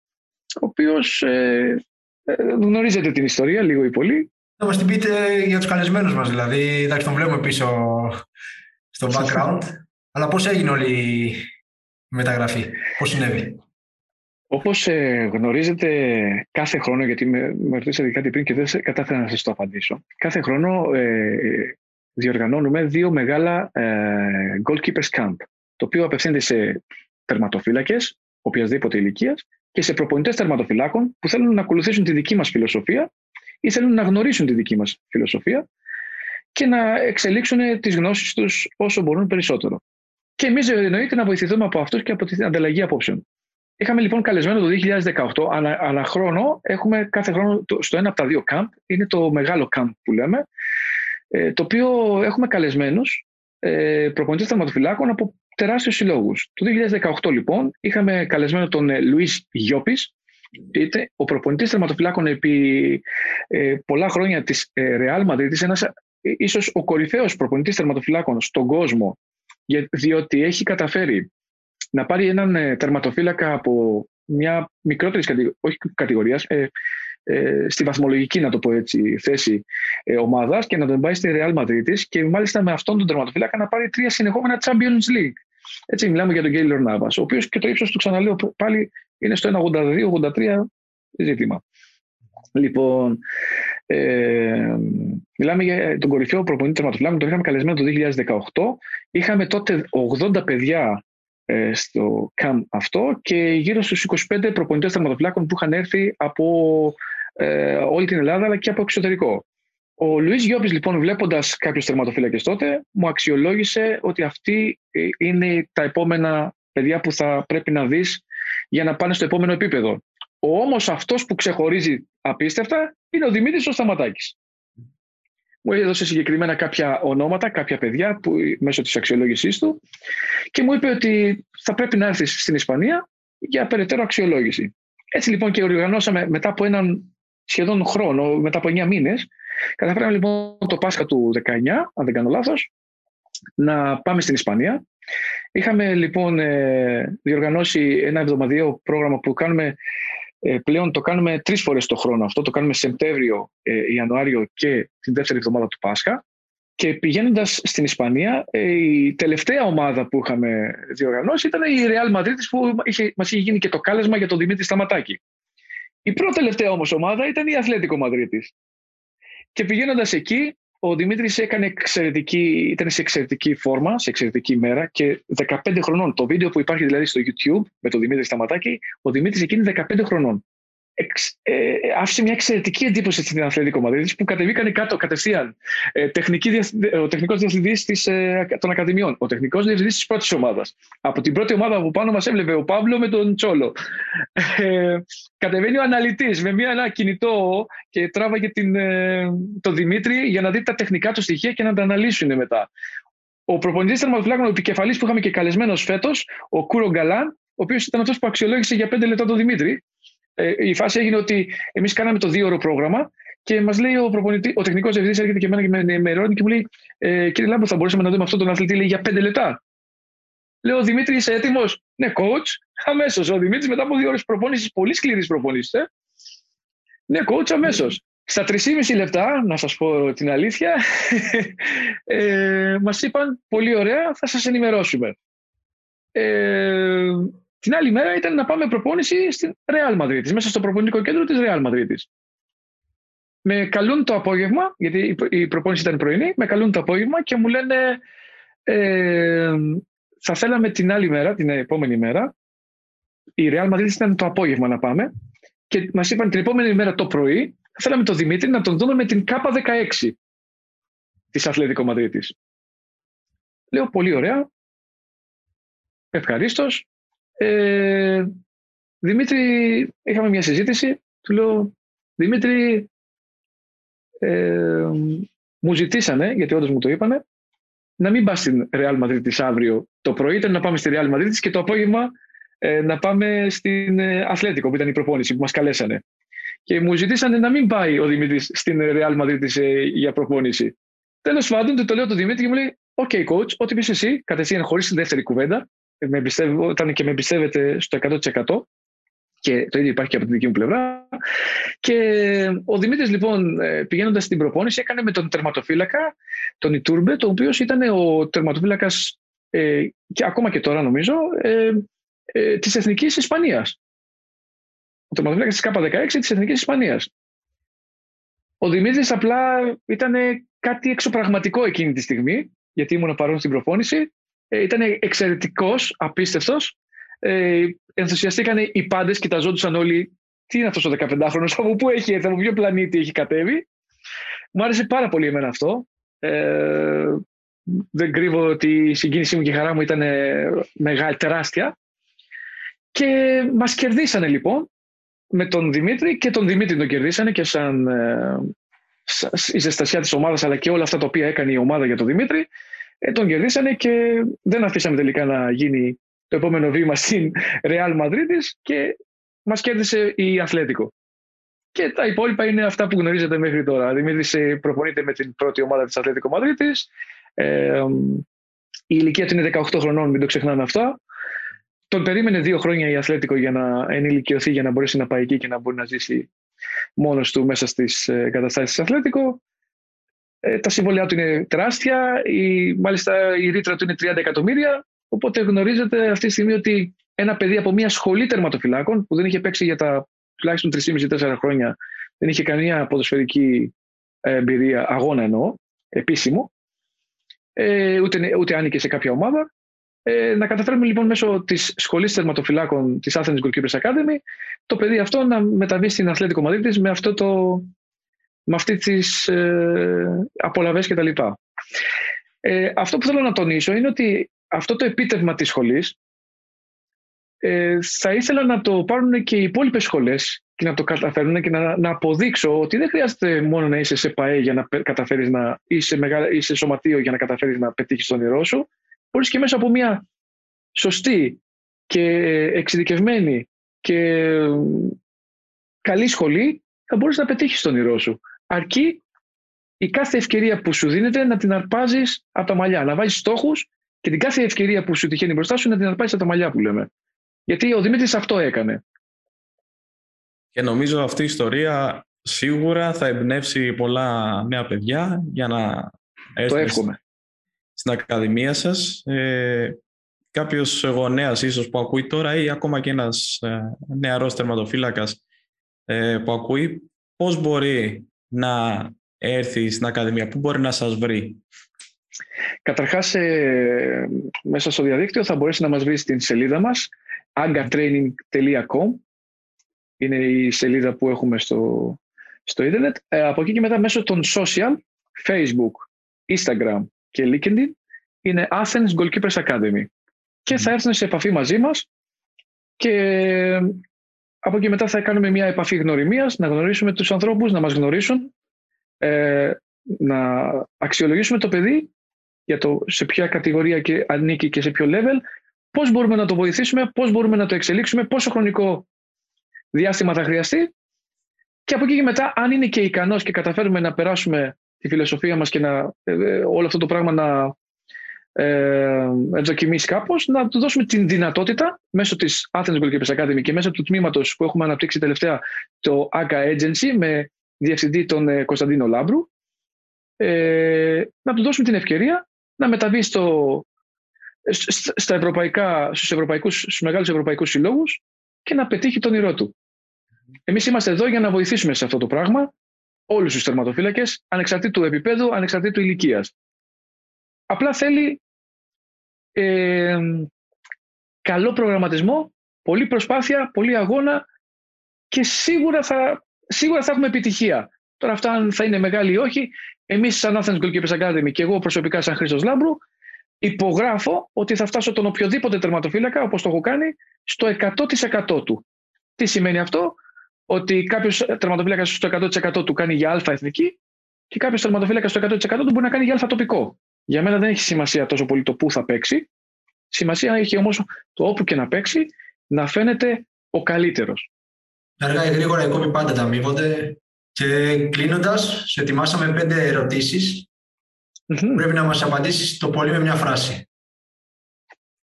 ο οποίος ε, ε, γνωρίζετε την ιστορία λίγο ή πολύ. Θα μας την πείτε για τους καλεσμένους μας, δηλαδή. Εντάξει, τον βλέπουμε πίσω στο background. αλλά πώς έγινε όλη η μεταγραφή, πώς συνέβη; Όπως ε, γνωρίζετε, κάθε χρόνο, γιατί με, με ρωτήσατε κάτι πριν και δεν κατάφερα να σας το απαντήσω. Κάθε χρόνο ε, διοργανώνουμε δύο μεγάλα ε, goalkeepers camp, το οποίο απευθύνεται σε τερματοφύλακες οποιασδήποτε ηλικίας και σε προπονητές τερματοφυλάκων που θέλουν να ακολουθήσουν τη δική μας φιλοσοφία ή θέλουν να γνωρίσουν τη δική μας φιλοσοφία και να εξελίξουν τις γνώσεις τους όσο μπορούν περισσότερο. Και εμείς εννοείται να βοηθηθούμε από αυτούς και από την ανταλλαγή απόψεων. Είχαμε λοιπόν καλεσμένο το 2018, ανά, ανά χρόνο, έχουμε κάθε χρόνο στο ένα από τα δύο camp, είναι το μεγάλο camp που λέμε, ε, το οποίο έχουμε καλεσμένους ε, προπονητές θερματοφυλάκων από τεράστιους συλλόγους. Το 2018 λοιπόν είχαμε καλεσμένο τον ε, Λουίς Γιώπης, είτε ο προπονητής θερματοφυλάκων επί ε, πολλά χρόνια της ε, Real Madrid, ένας ε, ίσως ο κορυφαίος προπονητής θερματοφυλάκων στον κόσμο, διότι έχει καταφέρει να πάρει έναν ε, τερματοφύλακα από μια μικρότερης κατηγορία, όχι κατηγορίας, ε, ε, στη βαθμολογική, να το πω έτσι, θέση ε, ομάδας και να τον πάει στη Real Madrid και μάλιστα με αυτόν τον τερματοφύλακα να πάρει τρία συνεχόμενα Champions League. Έτσι μιλάμε για τον Γκέιλορ Νάβα, ο οποίος και το ύψος του ξαναλέω πάλι είναι στο 1,82-83 ζήτημα. Λοιπόν, ε, μιλάμε για τον κορυφαίο προπονητή τερματοφυλάκων, τον είχαμε καλεσμένο το 2018. Είχαμε τότε 80 παιδιά ε, στο ΚΑΜ αυτό και γύρω στους 25 προπονητές τερματοφυλάκων που είχαν έρθει από ε, όλη την Ελλάδα αλλά και από εξωτερικό. Ο Λουίς Γιώπης λοιπόν βλέποντας κάποιους τερματοφύλακες τότε μου αξιολόγησε ότι αυτοί ε, είναι τα επόμενα παιδιά που θα πρέπει να δεις για να πάνε στο επόμενο επίπεδο. Ο όμως αυτός που ξεχωρίζει απίστευτα είναι ο Δημήτρης ο Σταματάκης μου έδωσε συγκεκριμένα κάποια ονόματα, κάποια παιδιά που, μέσω της αξιολόγησής του και μου είπε ότι θα πρέπει να έρθεις στην Ισπανία για περαιτέρω αξιολόγηση. Έτσι λοιπόν και οργανώσαμε μετά από έναν σχεδόν χρόνο, μετά από 9 μήνες, καταφέραμε λοιπόν το Πάσχα του 19, αν δεν κάνω λάθος, να πάμε στην Ισπανία. Είχαμε λοιπόν ε, διοργανώσει ένα εβδομαδιαίο πρόγραμμα που κάνουμε ε, πλέον το κάνουμε τρεις φορές το χρόνο αυτό. Το κάνουμε Σεπτέμβριο, ε, Ιανουάριο και την δεύτερη εβδομάδα του Πάσχα. Και πηγαίνοντας στην Ισπανία, ε, η τελευταία ομάδα που είχαμε διοργανώσει ήταν η Real Madrid που είχε, μας είχε γίνει και το κάλεσμα για τον Δημήτρη Σταματάκη. Η πρώτη τελευταία όμως ομάδα ήταν η Αθλέτικο Μαδρίτης. Και πηγαίνοντας εκεί, ο Δημήτρης έκανε εξαιρετική, ήταν σε εξαιρετική φόρμα, σε εξαιρετική ημέρα και 15 χρονών. Το βίντεο που υπάρχει δηλαδή στο YouTube με τον Δημήτρη Σταματάκη, ο Δημήτρης εκείνη 15 χρονών. Εξ, ε, άφησε μια εξαιρετική εντύπωση στην Αθλητικό Μαδρίτη που κατεβήκανε κάτω κατευθείαν. Ε, τεχνική, ο τεχνικός διευθυντής ε, των Ακαδημιών, ο τεχνικός διευθυντής της πρώτης ομάδας. Από την πρώτη ομάδα που πάνω μας έβλεπε ο Παύλο με τον Τσόλο. Ε, κατεβαίνει ο αναλυτής με μια, ένα κινητό και τράβαγε την, ε, τον Δημήτρη για να δει τα τεχνικά του στοιχεία και να τα αναλύσουν μετά. Ο προπονητής τερματοφυλάκων, ο επικεφαλής που είχαμε και καλεσμένος φέτος, ο Κούρο Γκαλάν, ο οποίος ήταν αυτός που αξιολόγησε για πέντε λεπτά τον Δημήτρη ε, η φάση έγινε ότι εμείς κάναμε το δύο ώρο πρόγραμμα και μας λέει ο, προπονητή, ο τεχνικός διευθυντής έρχεται και εμένα και με ενημερώνει και μου λέει: ε, Κύριε Λάμπρος, θα μπορούσαμε να δούμε αυτόν τον αθλητή λέει, για πέντε λεπτά. Λέω: Δημήτρη, είσαι έτοιμος; Ναι, coach. Αμέσως. Ο Δημήτρης μετά από δύο ώρες προπόνησης, πολύ σκληρής προπόνηση. Ε. Ναι, coach, αμέσως. Στα 3,5 λεπτά, να σας πω την αλήθεια, ε, μας είπαν πολύ ωραία, θα σας ενημερώσουμε. Ε, την άλλη μέρα ήταν να πάμε προπόνηση στην Real Madrid, μέσα στο προπονητικό κέντρο της Real Madrid. Με καλούν το απόγευμα, γιατί η προπόνηση ήταν πρωινή, με καλούν το απόγευμα και μου λένε ε, θα θέλαμε την άλλη μέρα, την επόμενη μέρα, η Real Madrid ήταν το απόγευμα να πάμε και μας είπαν την επόμενη μέρα το πρωί θα θέλαμε τον Δημήτρη να τον δούμε με την ΚΑΠΑ 16 της Αθλητικό Μαδρίτης. Λέω πολύ ωραία, ευχαρίστως, ε, Δημήτρη, είχαμε μια συζήτηση. Του λέω, Δημήτρη, ε, μου ζητήσανε, γιατί όντως μου το είπανε, να μην πας στην Real Madrid αύριο το πρωί, ήταν να πάμε στη Real Madrid και το απόγευμα ε, να πάμε στην ε, Αθλέτικο, που ήταν η προπόνηση που μας καλέσανε. Και μου ζητήσανε να μην πάει ο Δημήτρης στην Real Madrid ε, για προπόνηση. Τέλος πάντων, το λέω το Δημήτρη και μου λέει: Ok, okay, coach, ό,τι πεις εσύ, κατευθείαν χωρίς τη δεύτερη κουβέντα με όταν και με εμπιστεύεται στο 100% και το ίδιο υπάρχει και από την δική μου πλευρά. Και ο Δημήτρης λοιπόν ε, πηγαίνοντας στην προπόνηση έκανε με τον τερματοφύλακα, τον Ιτούρμπε, το οποίο ήταν ο τερματοφύλακας ε, και ακόμα και τώρα νομίζω ε, ε, της Εθνικής Ισπανίας. Ο τερματοφύλακας της K16 της Εθνικής Ισπανίας. Ο Δημήτρης απλά ήταν κάτι εξωπραγματικό εκείνη τη στιγμή, γιατί ήμουν παρόν στην προπόνηση ε, ήταν εξαιρετικός, απίστευτος. Ε, ενθουσιαστήκαν οι πάντες, κοιταζόντουσαν όλοι τι είναι αυτός ο 15χρονος, από πού έχει έρθει, από ποιο πλανήτη έχει κατέβει. Μου άρεσε πάρα πολύ εμένα αυτό. Ε, δεν κρύβω ότι η συγκίνησή μου και η χαρά μου ήταν μεγάλη, τεράστια. Και μας κερδίσανε λοιπόν με τον Δημήτρη και τον Δημήτρη τον κερδίσανε και σαν ε, η ζεστασιά της ομάδας αλλά και όλα αυτά τα οποία έκανε η ομάδα για τον Δημήτρη ε, τον κερδίσανε και δεν αφήσαμε τελικά να γίνει το επόμενο βήμα στην Real Madrid και μας κέρδισε η Αθλέτικο. Και τα υπόλοιπα είναι αυτά που γνωρίζετε μέχρι τώρα. Ο Δημήτρης ε, προπονείται με την πρώτη ομάδα της Αθλέτικο Μαδρίτης. Ε, η ηλικία του είναι 18 χρονών, μην το ξεχνάμε αυτά. Τον περίμενε δύο χρόνια η Αθλέτικο για να ενηλικιωθεί, για να μπορέσει να πάει εκεί και να μπορεί να ζήσει μόνος του μέσα στις ε, καταστάσεις της Αθλέτικο. Ε, τα συμβολιά του είναι τεράστια, η, μάλιστα η ρήτρα του είναι 30 εκατομμύρια, οπότε γνωρίζετε αυτή τη στιγμή ότι ένα παιδί από μια σχολή τερματοφυλάκων που δεν είχε παίξει για τα τουλάχιστον 3,5-4 χρόνια, δεν είχε καμία ποδοσφαιρική ε, εμπειρία, αγώνα εννοώ, επίσημο, ε, ούτε, ούτε άνοιγε σε κάποια ομάδα. Ε, να καταφέρουμε λοιπόν μέσω της σχολής τερματοφυλάκων της Athens Goalkeepers Academy το παιδί αυτό να μεταβεί στην Αθλέτικο Μαδρίτη με, αυτό το, με αυτή τις ε, απολαβές κτλ. Ε, αυτό που θέλω να τονίσω είναι ότι αυτό το επίτευγμα της σχολής ε, θα ήθελα να το πάρουν και οι υπόλοιπες σχολές και να το καταφέρουν και να, να αποδείξω ότι δεν χρειάζεται μόνο να είσαι σε ΠαΕ για να καταφέρεις να είσαι, μεγάλα, είσαι σωματείο για να καταφέρεις να πετύχεις τον όνειρό σου. Μπορείς και μέσα από μια σωστή και εξειδικευμένη και καλή σχολή θα μπορείς να πετύχεις τον όνειρό σου. Αρκεί η κάθε ευκαιρία που σου δίνεται να την αρπάζεις από τα μαλλιά, να βάζεις στόχους και την κάθε ευκαιρία που σου τυχαίνει μπροστά σου να την αρπάζεις από τα μαλλιά που λέμε. Γιατί ο Δημήτρης αυτό έκανε. Και νομίζω αυτή η ιστορία σίγουρα θα εμπνεύσει πολλά νέα παιδιά για να έρθουν στην Ακαδημία σας. Ε, κάποιος γονέας ίσως που ακούει τώρα ή ακόμα και ένας ε, νεαρός τερματοφύλακας ε, που ακούει, πώς μπορεί να έρθει στην Ακαδημία, πού μπορεί να σας βρει; Καταρχάς, ε, μέσα στο διαδίκτυο θα μπορέσει να μας βρει στην σελίδα μας agatraining.com είναι η σελίδα που έχουμε στο, στο ίντερνετ. Ε, από εκεί και μετά μέσω των social, Facebook, Instagram και LinkedIn είναι Athens Goalkeepers Academy. Και θα έρθουν σε επαφή μαζί μας και από εκεί μετά θα κάνουμε μια επαφή γνωριμίας, να γνωρίσουμε τους ανθρώπους, να μας γνωρίσουν, ε, να αξιολογήσουμε το παιδί για το σε ποια κατηγορία και ανήκει και σε ποιο level, πώς μπορούμε να το βοηθήσουμε, πώς μπορούμε να το εξελίξουμε, πόσο χρονικό διάστημα θα χρειαστεί και από εκεί και μετά αν είναι και ικανός και καταφέρουμε να περάσουμε τη φιλοσοφία μας και να, ε, ε, όλο αυτό το πράγμα να ε, δοκιμήσει κάπως, να του δώσουμε την δυνατότητα μέσω της Athens Goalkeepers Academy και μέσω του τμήματος που έχουμε αναπτύξει τελευταία το AGA Agency με διευθυντή τον ε, Κωνσταντίνο Λάμπρου ε, να του δώσουμε την ευκαιρία να μεταβεί στο, στα ευρωπαϊκά, στους, ευρωπαϊκούς, στους μεγάλους ευρωπαϊκούς συλλόγους και να πετύχει τον όνειρό του. Εμείς είμαστε εδώ για να βοηθήσουμε σε αυτό το πράγμα όλους τους τερματοφύλακες, ανεξαρτήτου επίπεδου, ανεξαρτήτου ηλικίας. Απλά θέλει ε, καλό προγραμματισμό, πολλή προσπάθεια, πολλή αγώνα και σίγουρα θα, σίγουρα θα έχουμε επιτυχία. Τώρα αυτά αν θα είναι μεγάλη ή όχι, εμείς σαν Athens Goalkeepers Academy και εγώ προσωπικά σαν Χρήστος Λάμπρου υπογράφω ότι θα φτάσω τον οποιοδήποτε τερματοφύλακα, όπως το έχω κάνει, στο 100% του. Τι σημαίνει αυτό, ότι κάποιος τερματοφύλακας στο 100% του κάνει για αλφα εθνική και κάποιος τερματοφύλακας στο 100% του μπορεί να κάνει για αλφα τοπικό. Για μένα δεν έχει σημασία τόσο πολύ το πού θα παίξει. Σημασία έχει όμως το όπου και να παίξει να φαίνεται ο καλύτερος. Αργά ή γρήγορα οι κόποι πάντα τα αμείβονται. Και κλείνοντας, σε ετοιμάσαμε πέντε ερωτήσεις Πρέπει να μας απαντήσεις το πολύ με μια φράση.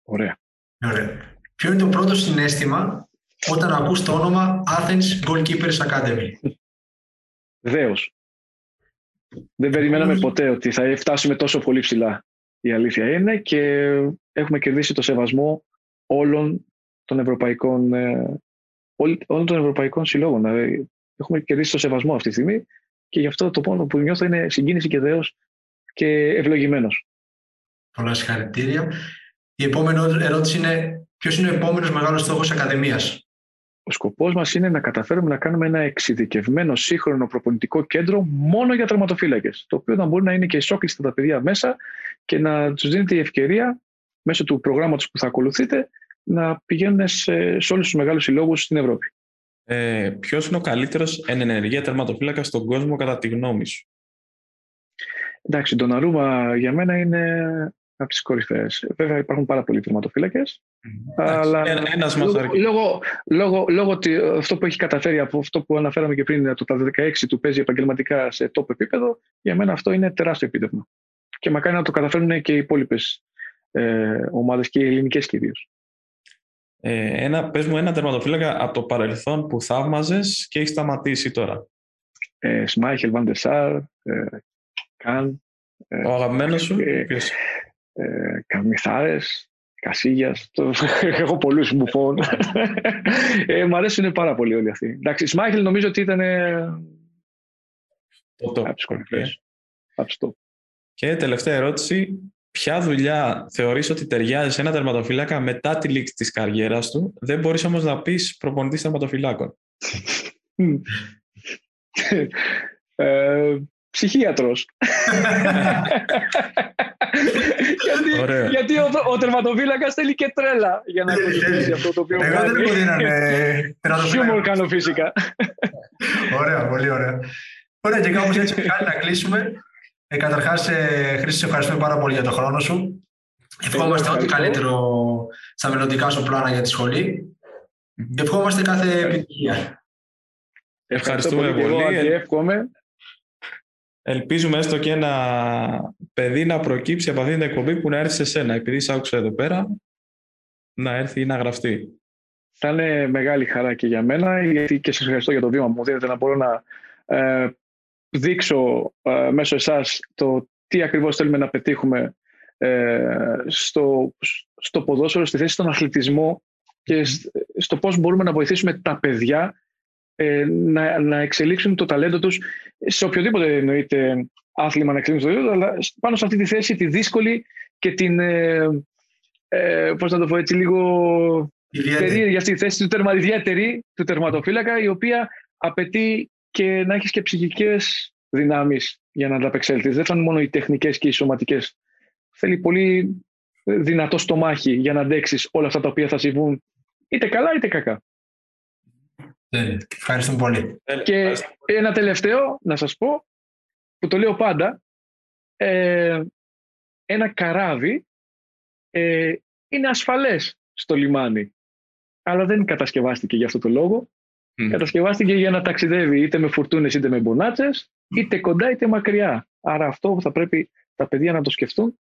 Ωραία. Ωραία. Ποιο είναι το πρώτο συνέστημα όταν ακούς το όνομα Athens Goalkeepers Academy; Δέος. Δεν περιμέναμε ποτέ ότι θα φτάσουμε τόσο πολύ ψηλά. Η αλήθεια είναι και έχουμε κερδίσει το σεβασμό όλων των ευρωπαϊκών, ε, όλων των ευρωπαϊκών συλλόγων. Δηλαδή, έχουμε κερδίσει το σεβασμό αυτή τη στιγμή και γι' αυτό το πόνο που νιώθω είναι συγκίνηση και δέος και ευλογημένος. Πολλά συγχαρητήρια. Η επόμενη ερώτηση είναι Ποιος είναι ο επόμενος μεγάλος στόχος Ακαδημίας; Ο σκοπός μας είναι να καταφέρουμε να κάνουμε ένα εξειδικευμένο σύγχρονο προπονητικό κέντρο μόνο για τερματοφύλακες. Το οποίο να μπορεί να είναι και ισόκλειστα τα παιδιά μέσα και να τους δίνεται η ευκαιρία μέσω του προγράμματος που θα ακολουθείτε να πηγαίνουν σε, σε όλους τους μεγάλους συλλόγους στην Ευρώπη. Ε, Ποιος είναι ο καλύτερος εν ενεργεία τερματοφύλακας στον κόσμο, κατά τη γνώμη σου; Εντάξει, τον Αρούμα για μένα είναι από τις κορυφαίες. Βέβαια υπάρχουν πάρα πολλοί τερματοφύλακες. Αλλά ένας λόγω, λόγω, λόγω, λόγω αυτό που έχει καταφέρει από αυτό που αναφέραμε και πριν, το τα 16 του παίζει επαγγελματικά σε top επίπεδο, για μένα αυτό είναι τεράστιο επίτευγμα. Και μακάρι να το καταφέρουν και οι υπόλοιπες ε, ομάδες και οι ελληνικές κυρίως. Ε, ένα, πες μου ένα τερματοφύλακα από το παρελθόν που θαύμαζες και έχει σταματήσει τώρα. Ε, Σμάιχελ, Βαντεσάρ, ε, Καν. Ε, Ο αγαπημένος σου, ε, ε, Καμιθάρες, Κασίγιας, το... έχω πολλούς μπουφών. ε, μ' αρέσουν πάρα πολύ όλοι αυτοί. Εντάξει, Σμάιχελ νομίζω ότι ήταν από τις κορυφές. Και τελευταία ερώτηση, ποια δουλειά θεωρείς ότι ταιριάζει σε ένα τερματοφύλακα μετά τη λήξη της καριέρας του, δεν μπορείς όμως να πεις προπονητής τερματοφυλάκων. ε, ψυχίατρος. γιατί γιατί ο, ο τερματοφύλακας θέλει και τρέλα για να ακολουθήσει αυτό το οποίο Εγώ δεν έχω δύναμη Χιούμορ κάνω φυσικά. ωραία, πολύ ωραία. Ωραία και κάπως έτσι να κλείσουμε. Ε, Καταρχάς, ε, Χρήση, σε ευχαριστούμε πάρα πολύ για τον χρόνο σου. Ευχόμαστε ό,τι καλύτερο στα μελλοντικά σου πλάνα για τη σχολή. Και ευχόμαστε κάθε επιτυχία. Ευχαριστούμε πολύ. Εύχομαι. Ελπίζουμε έστω και ένα παιδί να προκύψει από αυτήν την εκπομπή που να έρθει σε σένα. Επειδή σ' άκουσα εδώ πέρα, να έρθει ή να γραφτεί. Θα είναι μεγάλη χαρά και για μένα, γιατί και σας ευχαριστώ για το βήμα μου δίνετε να μπορώ να ε, δείξω ε, μέσω εσάς το τι ακριβώς θέλουμε να πετύχουμε ε, στο, στο ποδόσφαιρο, στη θέση στον αθλητισμό και στο πώς μπορούμε να βοηθήσουμε τα παιδιά ε, να, να εξελίξουν το ταλέντο τους σε οποιοδήποτε εννοείται άθλημα να εξελίξουν το ταλέντο, αλλά πάνω σε αυτή τη θέση τη δύσκολη και την, ε, ε, πώς να το πω έτσι, λίγο περίεργη αυτή τη θέση του, τερμα, ιδιαίτερη του τερματοφύλακα, η οποία απαιτεί και να έχεις και ψυχικές δυνάμεις για να ανταπεξέλθεις. Δεν θα είναι μόνο οι τεχνικές και οι σωματικές. Θέλει πολύ δυνατό στομάχι για να αντέξεις όλα αυτά τα οποία θα συμβούν είτε καλά είτε κακά. Ευχαριστούμε πολύ. Και ένα τελευταίο να σας πω, που το λέω πάντα, ε, ένα καράβι ε, είναι ασφαλές στο λιμάνι, αλλά δεν κατασκευάστηκε για αυτό το λόγο. Κατασκευάστηκε για να ταξιδεύει είτε με φουρτούνες είτε με μπονάτσες, είτε κοντά είτε μακριά. Άρα αυτό θα πρέπει τα παιδιά να το σκεφτούν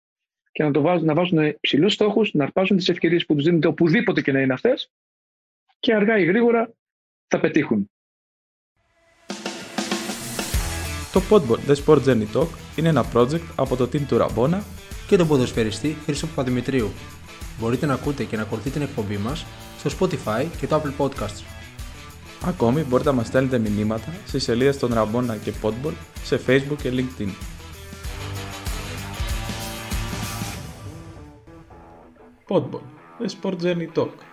και να, το βάζουν, να βάζουν ψηλούς στόχους, να αρπάζουν τις ευκαιρίες που τους δίνονται οπουδήποτε και να είναι αυτές και αργά ή γρήγορα θα πετύχουν. Το Podball The Sport Journey Talk είναι ένα project από το team του Ραμπόνα και τον ποδοσφαιριστή Χρήστο Παπαδημητρίου. Μπορείτε να ακούτε και να ακολουθείτε την εκπομπή μας στο Spotify και το Apple Podcasts. Ακόμη μπορείτε να μας στέλνετε μηνύματα στις σελίδες των Ραμπόνα και Podball σε Facebook και LinkedIn. Podball The Sport Journey Talk